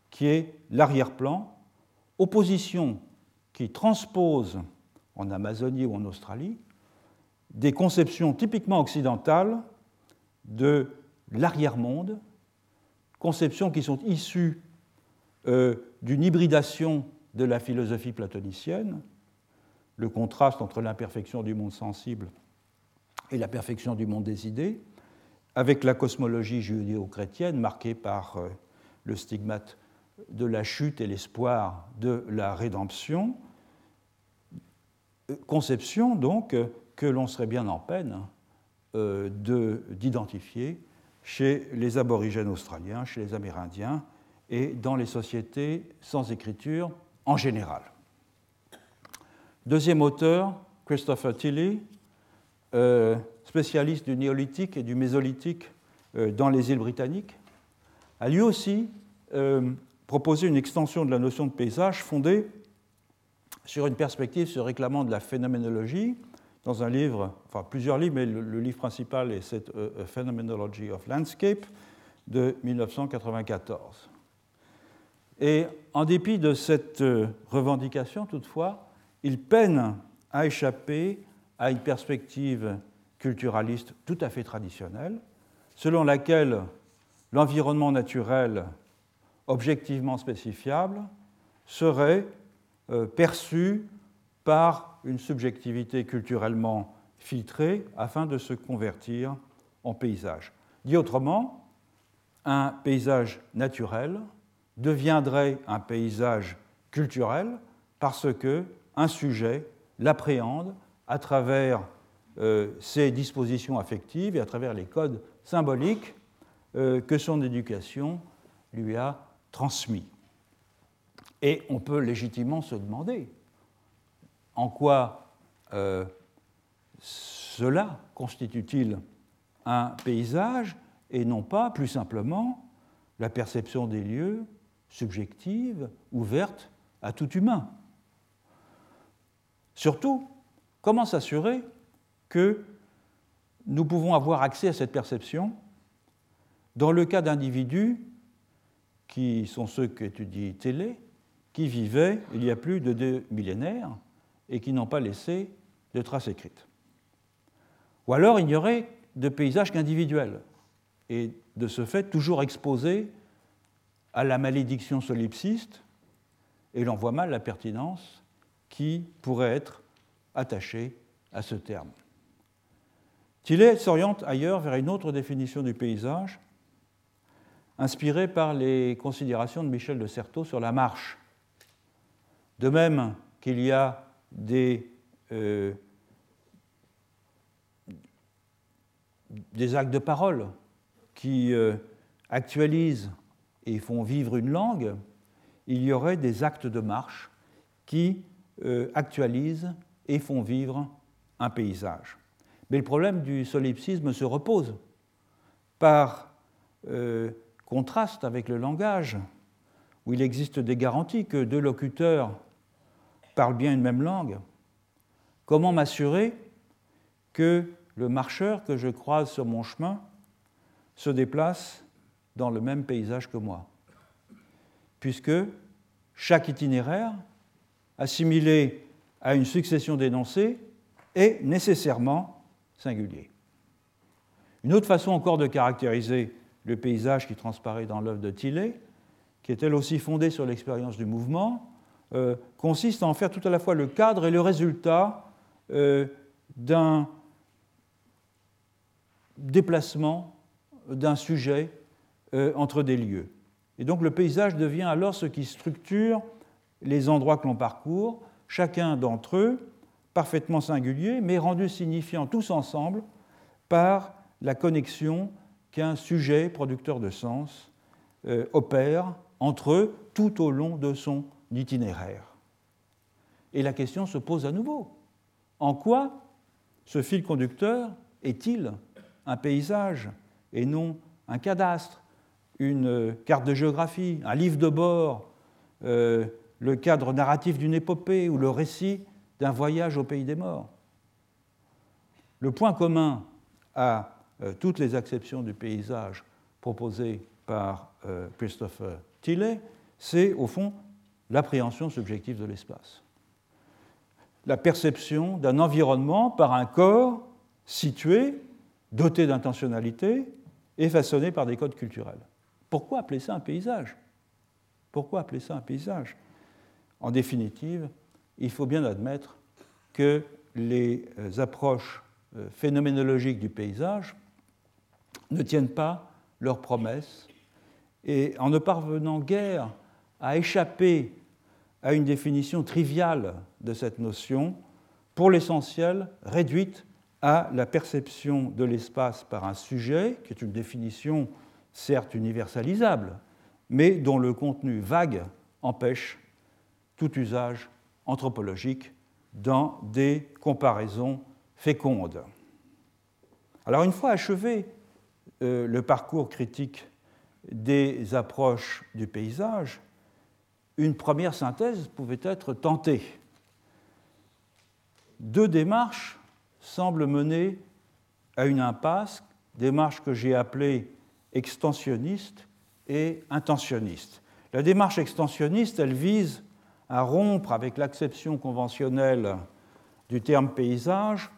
qui est l'arrière-plan, opposition qui transpose en Amazonie ou en Australie des conceptions typiquement occidentales de l'arrière-monde, conceptions qui sont issues euh, d'une hybridation de la philosophie platonicienne, le contraste entre l'imperfection du monde sensible et la perfection du monde des idées, avec la cosmologie judéo-chrétienne marquée par euh, le stigmate de la chute et l'espoir de la rédemption, conception donc que l'on serait bien en peine euh, d'identifier chez les aborigènes australiens, chez les Amérindiens et dans les sociétés sans écriture en général. Deuxième auteur, Christopher Tilley, euh, spécialiste du néolithique et du mésolithique euh, dans les îles britanniques, a lui aussi euh, proposé une extension de la notion de paysage fondée sur une perspective se réclamant de la phénoménologie, dans un livre, enfin plusieurs livres, mais le, livre principal est cette Phenomenology of Landscape de 1994. Et en dépit de cette revendication, toutefois, il peine à échapper à une perspective culturaliste tout à fait traditionnelle, selon laquelle l'environnement naturel objectivement spécifiable serait euh, perçu par une subjectivité culturellement filtrée afin de se convertir en paysage. Dit autrement, un paysage naturel deviendrait un paysage culturel parce que un sujet l'appréhende à travers euh, ses dispositions affectives et à travers les codes symboliques euh, que son éducation lui a transmis. Et on peut légitimement se demander en quoi euh, cela constitue-t-il un paysage et non pas plus simplement la perception des lieux subjective, ouverte à tout humain. Surtout, comment s'assurer que nous pouvons avoir accès à cette perception dans le cas d'individus qui sont ceux qu'étudie Télé, qui vivaient il y a plus de deux millénaires et qui n'ont pas laissé de traces écrites. Ou alors il n'y aurait de paysage qu'individuel, et de ce fait toujours exposé à la malédiction solipsiste, et l'on voit mal la pertinence qui pourrait être attachée à ce terme. Tillet s'oriente ailleurs vers une autre définition du paysage, inspirée par les considérations de Michel de Certeau sur la marche. De même qu'il y a des, euh, actes de parole qui euh, actualisent et font vivre une langue, il y aurait des actes de marche qui euh, actualisent et font vivre un paysage. Mais le problème du solipsisme se repose par contraste avec le langage, où il existe des garanties que deux locuteurs parlent bien une même langue. Comment m'assurer que le marcheur que je croise sur mon chemin se déplace dans le même paysage que moi? Puisque chaque itinéraire, assimilé à une succession d'énoncés, est nécessairement singulier. Une autre façon encore de caractériser le paysage qui transparaît dans l'œuvre de Tillet, qui est elle aussi fondée sur l'expérience du mouvement, euh, consiste à en faire tout à la fois le cadre et le résultat euh, d'un déplacement d'un sujet euh, entre des lieux. Et donc le paysage devient alors ce qui structure les endroits que l'on parcourt, chacun d'entre eux parfaitement singulier, mais rendu signifiant tous ensemble par la connexion qu'un sujet producteur de sens euh, opère entre eux tout au long de son itinéraire. Et la question se pose à nouveau. En quoi ce fil conducteur est-il un paysage et non un cadastre, une carte de géographie, un livre de bord, euh, le cadre narratif d'une épopée ou le récit d'un voyage au pays des morts? Le point commun à toutes les acceptions du paysage proposées par euh, Christopher Tilley, c'est au fond l'appréhension subjective de l'espace. La perception d'un environnement par un corps situé, doté d'intentionnalité et façonné par des codes culturels. Pourquoi appeler ça un paysage? Pourquoi appeler ça un paysage? En définitive, il faut bien admettre que les euh, approches euh, phénoménologiques du paysage ne tiennent pas leurs promesses et en ne parvenant guère à échapper à une définition triviale de cette notion, pour l'essentiel réduite à la perception de l'espace par un sujet, qui est une définition certes universalisable, mais dont le contenu vague empêche tout usage anthropologique dans des comparaisons fécondes. Alors une fois achevé euh, le parcours critique des approches du paysage, une première synthèse pouvait être tentée. Deux démarches semblent mener à une impasse, démarche que j'ai appelée extensionniste et intentionniste. La démarche extensionniste, elle vise à rompre avec l'acception conventionnelle du terme paysage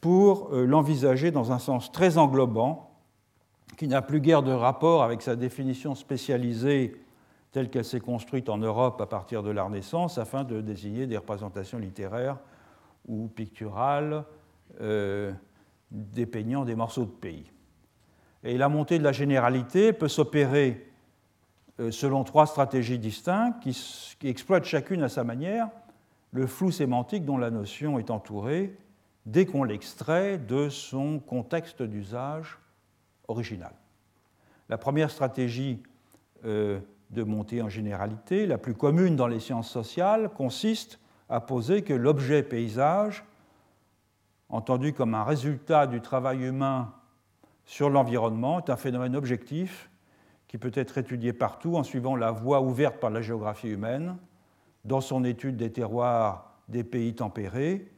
pour euh, l'envisager dans un sens très englobant, qui n'a plus guère de rapport avec sa définition spécialisée telle qu'elle s'est construite en Europe à partir de la Renaissance, afin de désigner des représentations littéraires ou picturales euh, dépeignant des morceaux de pays. Et la montée de la généralité peut s'opérer euh, selon trois stratégies distinctes qui, exploitent chacune à sa manière le flou sémantique dont la notion est entourée dès qu'on l'extrait de son contexte d'usage La première stratégie euh, de montée en généralité, la plus commune dans les sciences sociales, consiste à poser que l'objet paysage, entendu comme un résultat du travail humain sur l'environnement, est un phénomène objectif qui peut être étudié partout en suivant la voie ouverte par la géographie humaine dans son étude des terroirs des pays tempérés.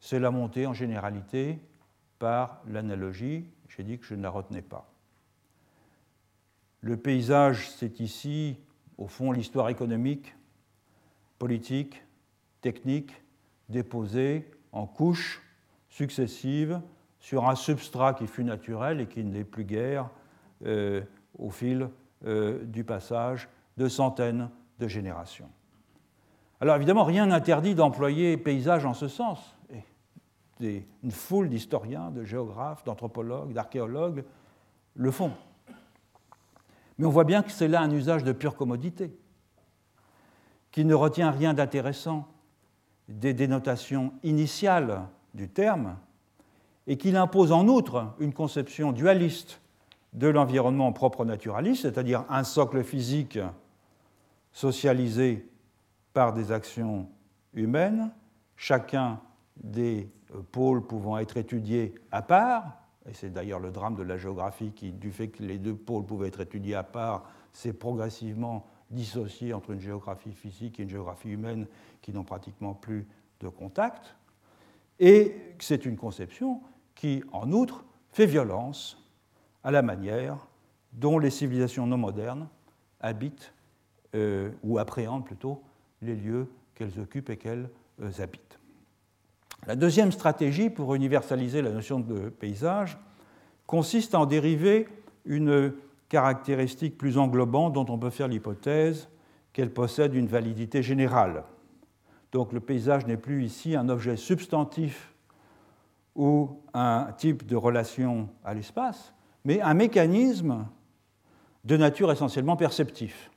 C'est la montée en généralité par l'analogie. J'ai dit que je ne la retenais pas. Le paysage, c'est ici, au fond, l'histoire économique, politique, technique, déposée en couches successives sur un substrat qui fut naturel et qui ne l'est plus guère euh, au fil euh, du passage de centaines de générations. Alors évidemment, rien n'interdit d'employer paysage en ce sens. Une foule d'historiens, de géographes, d'anthropologues, d'archéologues le font. Mais on voit bien que c'est là un usage de pure commodité, qui ne retient rien d'intéressant des dénotations initiales du terme, et qu'il impose en outre une conception dualiste de l'environnement propre naturaliste, c'est-à-dire un socle physique socialisé par des actions humaines, chacun des pôles pouvant être étudiés à part, et c'est d'ailleurs le drame de la géographie qui, du fait que les deux pôles pouvaient être étudiés à part, s'est progressivement dissocié entre une géographie physique et une géographie humaine qui n'ont pratiquement plus de contact. Et c'est une conception qui, en outre, fait violence à la manière dont les civilisations non modernes habitent, euh, ou appréhendent plutôt, les lieux qu'elles occupent et qu'elles euh, habitent. La deuxième stratégie pour universaliser la notion de paysage consiste à en dériver une caractéristique plus englobante dont on peut faire l'hypothèse qu'elle possède une validité générale. Donc le paysage n'est plus ici un objet substantif ou un type de relation à l'espace, mais un mécanisme de nature essentiellement perceptif.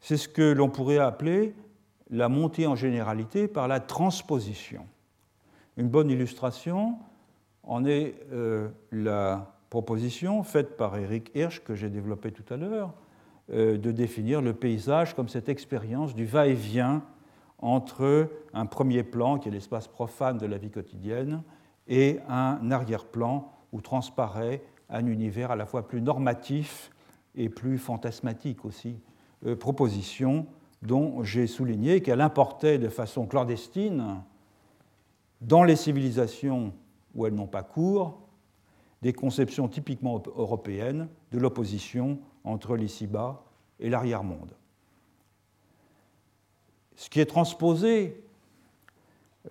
C'est ce que l'on pourrait appeler la montée en généralité par la transposition. Une bonne illustration en est euh, la proposition faite par Eric Hirsch, que j'ai développée tout à l'heure, euh, de définir le paysage comme cette expérience du va-et-vient entre un premier plan, qui est l'espace profane de la vie quotidienne, et un arrière-plan où transparaît un univers à la fois plus normatif et plus fantasmatique aussi. Euh, proposition dont j'ai souligné qu'elle importait de façon clandestine dans les civilisations où elles n'ont pas cours, des conceptions typiquement européennes de l'opposition entre l'ici-bas et l'arrière-monde. Ce qui est transposé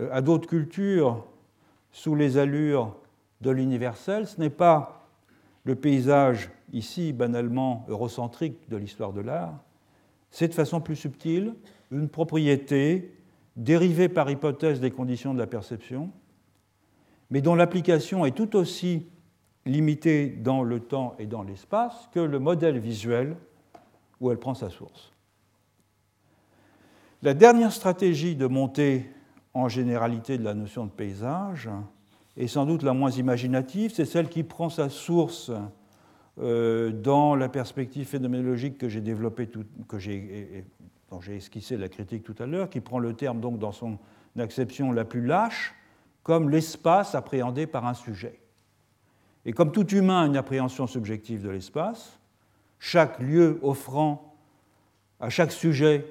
euh, à d'autres cultures sous les allures de l'universel, ce n'est pas le paysage ici banalement eurocentrique de l'histoire de l'art, c'est de façon plus subtile une propriété dérivée par hypothèse des conditions de la perception, mais dont l'application est tout aussi limitée dans le temps et dans l'espace que le modèle visuel où elle prend sa source. La dernière stratégie de montée en généralité de la notion de paysage est sans doute la moins imaginative, c'est celle qui prend sa source euh, dans la perspective phénoménologique que j'ai développée, que dont j'ai esquissé la critique tout à l'heure, qui prend le terme donc dans son acception la plus lâche, comme l'espace appréhendé par un sujet. Et comme tout humain a une appréhension subjective de l'espace, chaque lieu offrant à chaque sujet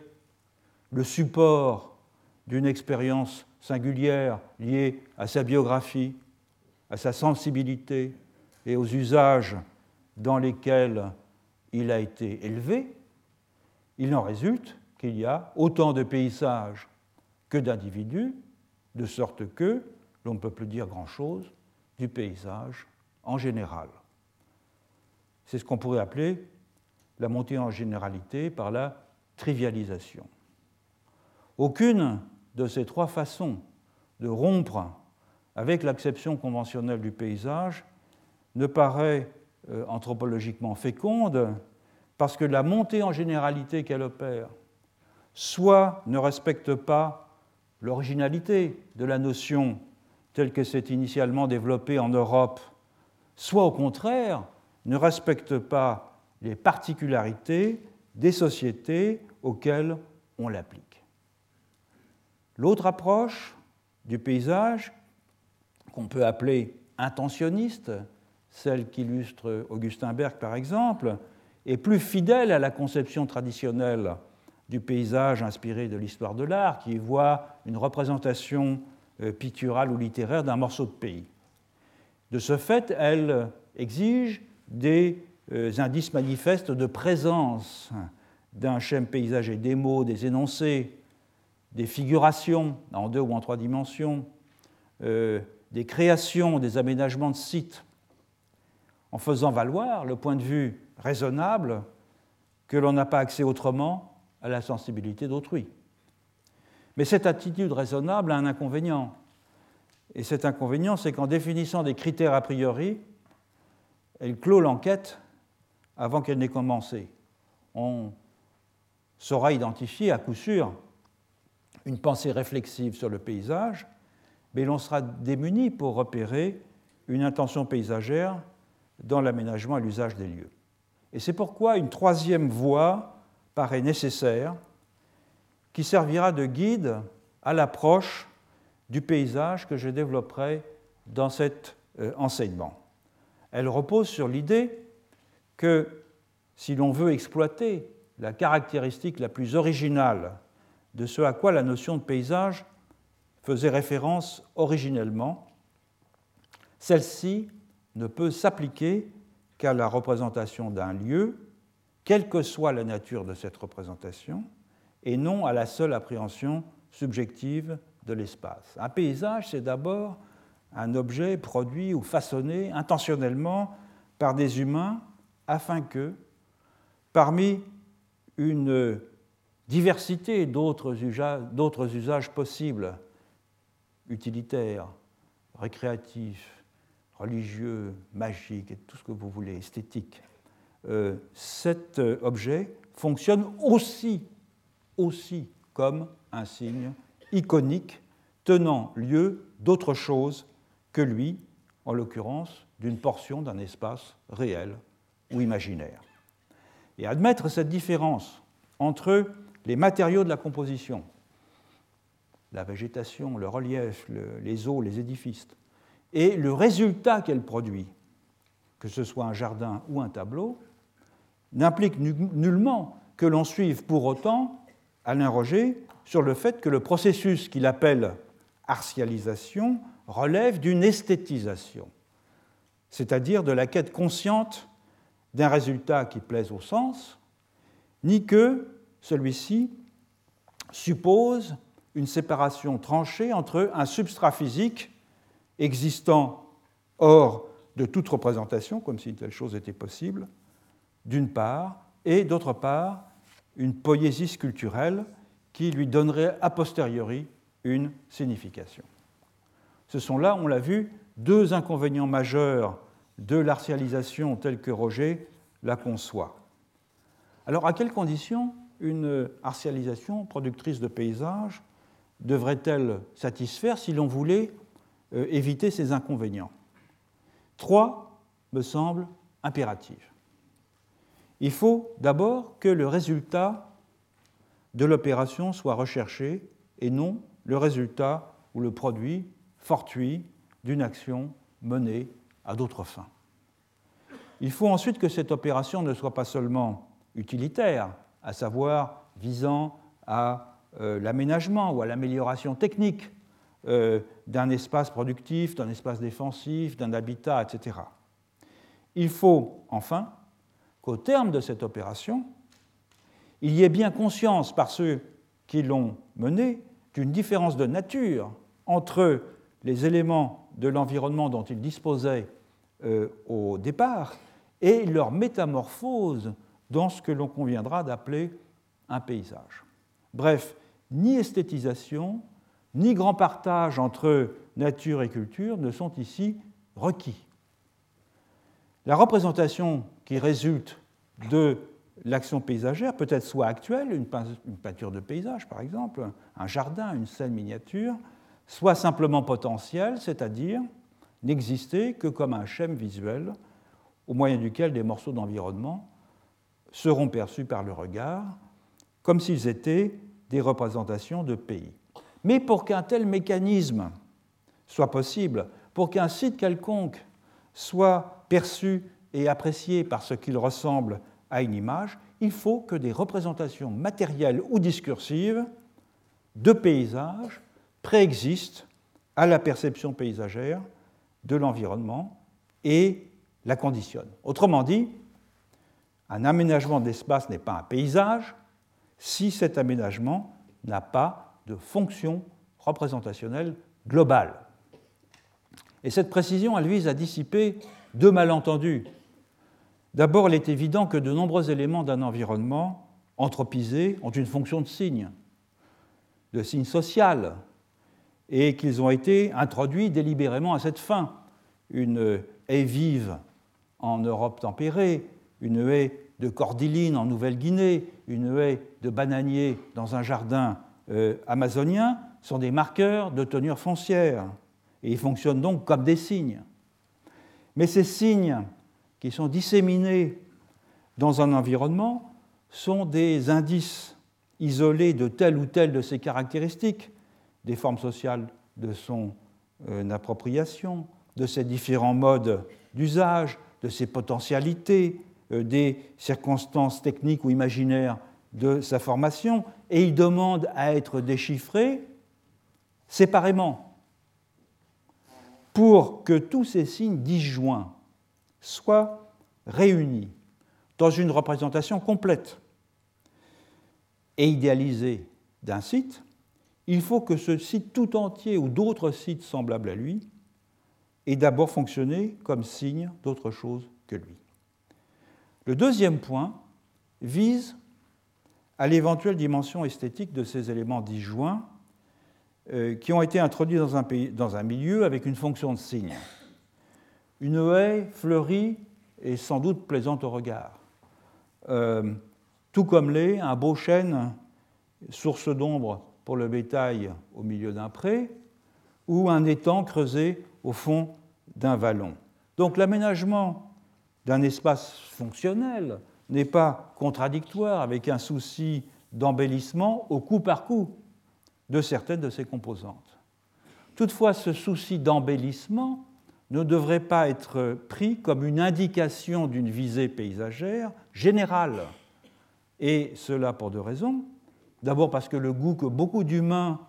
le support d'une expérience singulière liée à sa biographie, à sa sensibilité et aux usages dans lesquels il a été élevé, il en résulte qu'il y a autant de paysages que d'individus, de sorte que l'on ne peut plus dire grand-chose du paysage en général. C'est ce qu'on pourrait appeler la montée en généralité par la trivialisation. Aucune de ces trois façons de rompre avec l'acception conventionnelle du paysage ne paraît euh, anthropologiquement féconde parce que la montée en généralité qu'elle opère soit ne respecte pas l'originalité de la notion telle que c'est initialement développée en Europe, soit au contraire ne respecte pas les particularités des sociétés auxquelles on l'applique. L'autre approche du paysage, qu'on peut appeler intentionniste, celle qu'illustre Augustin Berg par exemple, est plus fidèle à la conception traditionnelle du paysage inspiré de l'histoire de l'art, qui voit une représentation euh, picturale ou littéraire d'un morceau de pays. De ce fait, elle exige des euh, indices manifestes de présence d'un schème paysager, des mots, des énoncés, des figurations en deux ou en trois dimensions, euh, des créations, des aménagements de sites, en faisant valoir le point de vue raisonnable que l'on n'a pas accès autrement à la sensibilité d'autrui. Mais cette attitude raisonnable a un inconvénient. Et cet inconvénient, c'est qu'en définissant des critères a priori, elle clôt l'enquête avant qu'elle n'ait commencé. On saura identifier à coup sûr une pensée réflexive sur le paysage, mais l'on sera démuni pour repérer une intention paysagère dans l'aménagement et l'usage des lieux. Et c'est pourquoi une troisième voie paraît nécessaire, qui servira de guide à l'approche du paysage que je développerai dans cet euh, enseignement. Elle repose sur l'idée que si l'on veut exploiter la caractéristique la plus originale de ce à quoi la notion de paysage faisait référence originellement, celle-ci ne peut s'appliquer qu'à la représentation d'un lieu, quelle que soit la nature de cette représentation, et non à la seule appréhension subjective de l'espace. Un paysage, c'est d'abord un objet produit ou façonné intentionnellement par des humains afin que, parmi une diversité d'autres usages, possibles, utilitaires, récréatifs, religieux, magiques, et tout ce que vous voulez, esthétiques, euh, cet objet fonctionne aussi, aussi comme un signe iconique tenant lieu d'autre chose que lui, en l'occurrence d'une portion d'un espace réel ou imaginaire. Et admettre cette différence entre les matériaux de la composition, la végétation, le relief, les eaux, les édifices, et le résultat qu'elle produit, que ce soit un jardin ou un tableau, n'implique nullement que l'on suive pour autant Alain Roger sur le fait que le processus qu'il appelle artialisation relève d'une esthétisation, c'est-à-dire de la quête consciente d'un résultat qui plaise au sens, ni que celui-ci suppose une séparation tranchée entre un substrat physique existant hors de toute représentation, comme si telle chose était possible, d'une part, et d'autre part, une poésie culturelle qui lui donnerait a posteriori une signification. Ce sont là, on l'a vu, deux inconvénients majeurs de l'artialisation telle que Roger la conçoit. Alors, à quelles conditions une artialisation productrice de paysages devrait-elle satisfaire si l'on voulait euh, éviter ces inconvénients? Trois me semblent impératifs. Il faut d'abord que le résultat de l'opération soit recherché et non le résultat ou le produit fortuit d'une action menée à d'autres fins. Il faut ensuite que cette opération ne soit pas seulement utilitaire, à savoir visant à euh, l'aménagement ou à l'amélioration technique euh, d'un espace productif, d'un espace défensif, d'un habitat, etc. Il faut enfin qu'au terme de cette opération, il y ait bien conscience par ceux qui l'ont menée d'une différence de nature entre les éléments de l'environnement dont ils disposaient euh, au départ et leur métamorphose dans ce que l'on conviendra d'appeler un paysage. Bref, ni esthétisation, ni grand partage entre nature et culture ne sont ici requis. La représentation qui résulte de l'action paysagère peut être soit actuelle, une peinture de paysage par exemple, un jardin, une scène miniature, soit simplement potentielle, c'est-à-dire n'exister que comme un schème visuel au moyen duquel des morceaux d'environnement seront perçus par le regard comme s'ils étaient des représentations de pays. Mais pour qu'un tel mécanisme soit possible, pour qu'un site quelconque soit perçu et apprécié par ce qu'il ressemble à une image, il faut que des représentations matérielles ou discursives de paysages préexistent à la perception paysagère de l'environnement et la conditionnent. Autrement dit, un aménagement d'espace n'est pas un paysage si cet aménagement n'a pas de fonction représentationnelle globale. Et cette précision, elle vise à dissiper deux malentendus. D'abord, il est évident que de nombreux éléments d'un environnement anthropisé ont une fonction de signe, de signe social, et qu'ils ont été introduits délibérément à cette fin. Une haie vive en Europe tempérée, une haie de cordyline en Nouvelle-Guinée, une haie de bananier dans un jardin euh, amazonien sont des marqueurs de tenure foncière et ils fonctionnent donc comme des signes. Mais ces signes qui sont disséminés dans un environnement sont des indices isolés de telle ou telle de ces caractéristiques, des formes sociales de son euh, appropriation, de ses différents modes d'usage, de ses potentialités, euh, des circonstances techniques ou imaginaires de sa formation, et il demande à être déchiffré séparément pour que tous ces signes disjoints soient réunis dans une représentation complète et idéalisée d'un site, il faut que ce site tout entier ou d'autres sites semblables à lui aient d'abord fonctionné comme signe d'autre chose que lui. Le deuxième point vise à l'éventuelle dimension esthétique de ces éléments disjoints euh, qui ont été introduits dans un, milieu avec une fonction de signe. Une haie fleurie et sans doute plaisante au regard, euh, tout comme l'est un beau chêne, source d'ombre pour le bétail au milieu d'un pré, ou un étang creusé au fond d'un vallon. Donc l'aménagement d'un espace fonctionnel n'est pas contradictoire avec un souci d'embellissement au coup par coup de certaines de ses composantes. Toutefois, ce souci d'embellissement ne devrait pas être pris comme une indication d'une visée paysagère générale, et cela pour deux raisons. D'abord parce que le goût que beaucoup d'humains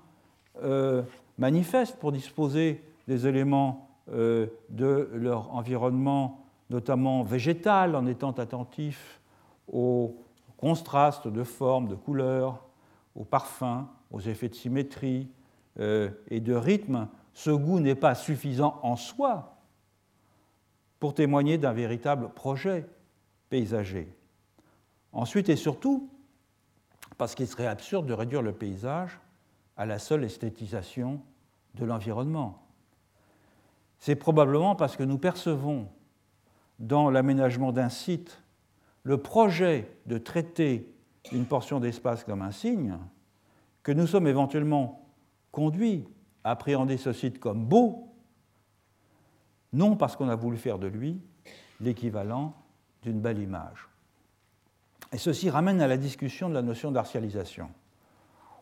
euh, manifestent pour disposer des éléments euh, de leur environnement notamment végétal, en étant attentif aux contrastes de formes, de couleurs, aux parfums, aux effets de symétrie euh, et de rythme, ce goût n'est pas suffisant en soi pour témoigner d'un véritable projet paysager. Ensuite et surtout, parce qu'il serait absurde de réduire le paysage à la seule esthétisation de l'environnement. C'est probablement parce que nous percevons dans l'aménagement d'un site le projet de traiter une portion d'espace comme un signe, que nous sommes éventuellement conduits appréhender ce site comme beau, non parce qu'on a voulu faire de lui l'équivalent d'une belle image. Et ceci ramène à la discussion de la notion d'artialisation.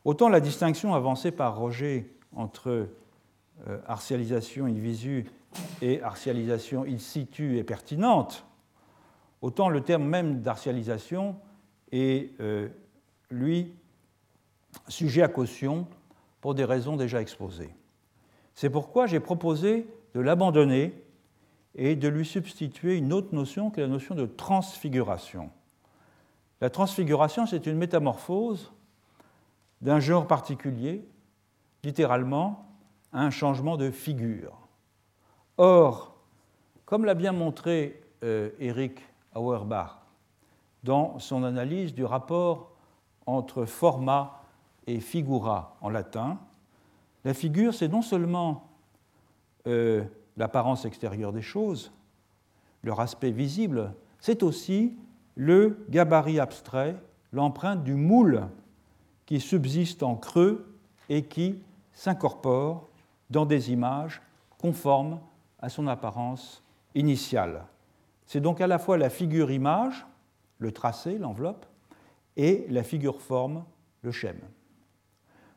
Autant la distinction avancée par Roger entre euh, artialisation in visu et artialisation in situ est pertinente, autant le terme même d'artialisation est, euh, lui, sujet à caution pour des raisons déjà exposées. C'est pourquoi j'ai proposé de l'abandonner et de lui substituer une autre notion qui est la notion de transfiguration. La transfiguration, c'est une métamorphose d'un genre particulier, littéralement un changement de figure. Or, comme l'a bien montré euh, Eric Auerbach dans son analyse du rapport entre forma et figura en latin, la figure, c'est non seulement euh, l'apparence extérieure des choses, leur aspect visible, c'est aussi le gabarit abstrait, l'empreinte du moule qui subsiste en creux et qui s'incorpore dans des images conformes à son apparence initiale. C'est donc à la fois la figure image, le tracé, l'enveloppe, et la figure forme, le schème.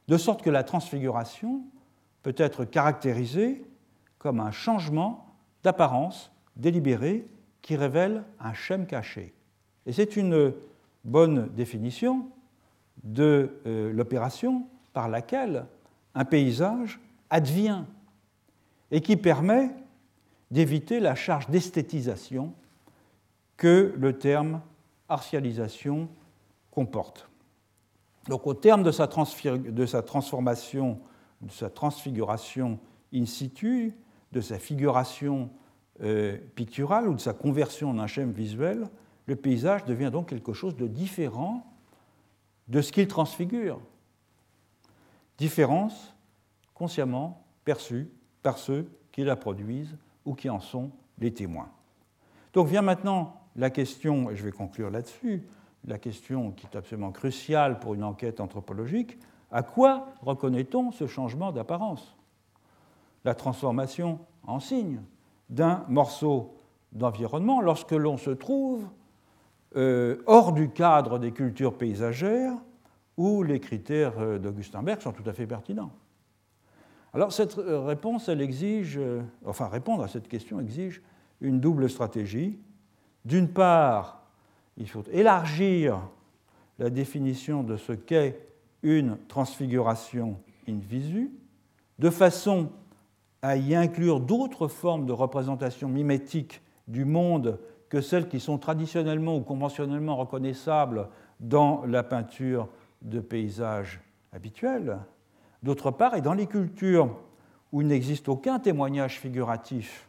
De sorte que la transfiguration peut être caractérisée comme un changement d'apparence délibéré qui révèle un schème caché. Et c'est une bonne définition de euh, l'opération par laquelle un paysage advient et qui permet d'éviter la charge d'esthétisation que le terme artialisation comporte. Donc au terme de sa, transformation, de sa transfiguration in situ, de sa figuration euh, picturale ou de sa conversion en un schème visuel, le paysage devient donc quelque chose de différent de ce qu'il transfigure. Différence consciemment perçue par ceux qui la produisent ou qui en sont les témoins. Donc vient maintenant la question, et je vais conclure là-dessus, la question qui est absolument cruciale pour une enquête anthropologique, à quoi reconnaît-on ce changement d'apparence? La transformation en signe d'un morceau d'environnement lorsque l'on se trouve euh, hors du cadre des cultures paysagères où les critères euh, d'Augustin Berg sont tout à fait pertinents. Alors cette euh, réponse, elle exige, enfin répondre à cette question exige une double stratégie. D'une part, il faut élargir la définition de ce qu'est une transfiguration in visu, de façon à y inclure d'autres formes de représentation mimétique du monde que celles qui sont traditionnellement ou conventionnellement reconnaissables dans la peinture de paysages habituels. D'autre part, et dans les cultures où il n'existe aucun témoignage figuratif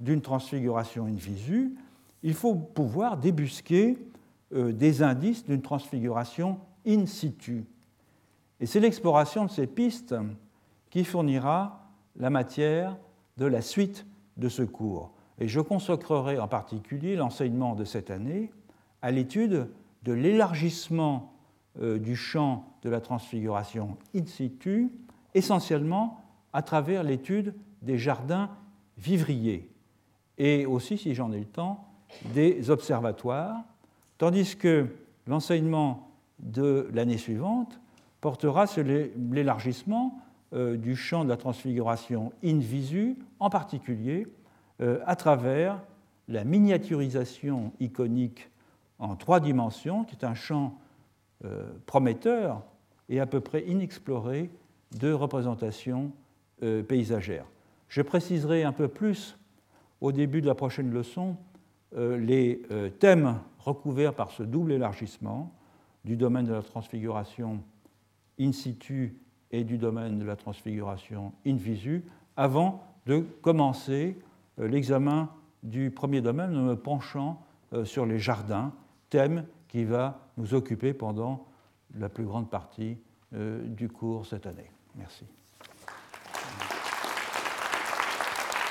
d'une transfiguration in visu, il faut pouvoir débusquer euh, des indices d'une transfiguration in situ. Et c'est l'exploration de ces pistes qui fournira la matière de la suite de ce cours. Et je consacrerai en particulier l'enseignement de cette année à l'étude de l'élargissement euh, du champ de la transfiguration in situ, essentiellement à travers l'étude des jardins vivriers, et aussi, si j'en ai le temps, des observatoires, tandis que l'enseignement de l'année suivante portera sur l'élargissement euh, du champ de la transfiguration in visu, en particulier euh, à travers la miniaturisation iconique en trois dimensions, qui est un champ euh, prometteur et à peu près inexploré de représentation euh, paysagère. Je préciserai un peu plus au début de la prochaine leçon les thèmes recouverts par ce double élargissement du domaine de la transfiguration in situ et du domaine de la transfiguration in visu, avant de commencer euh, l'examen du premier domaine en me penchant euh, sur les jardins, thème qui va nous occuper pendant la plus grande partie euh, du cours cette année. Merci.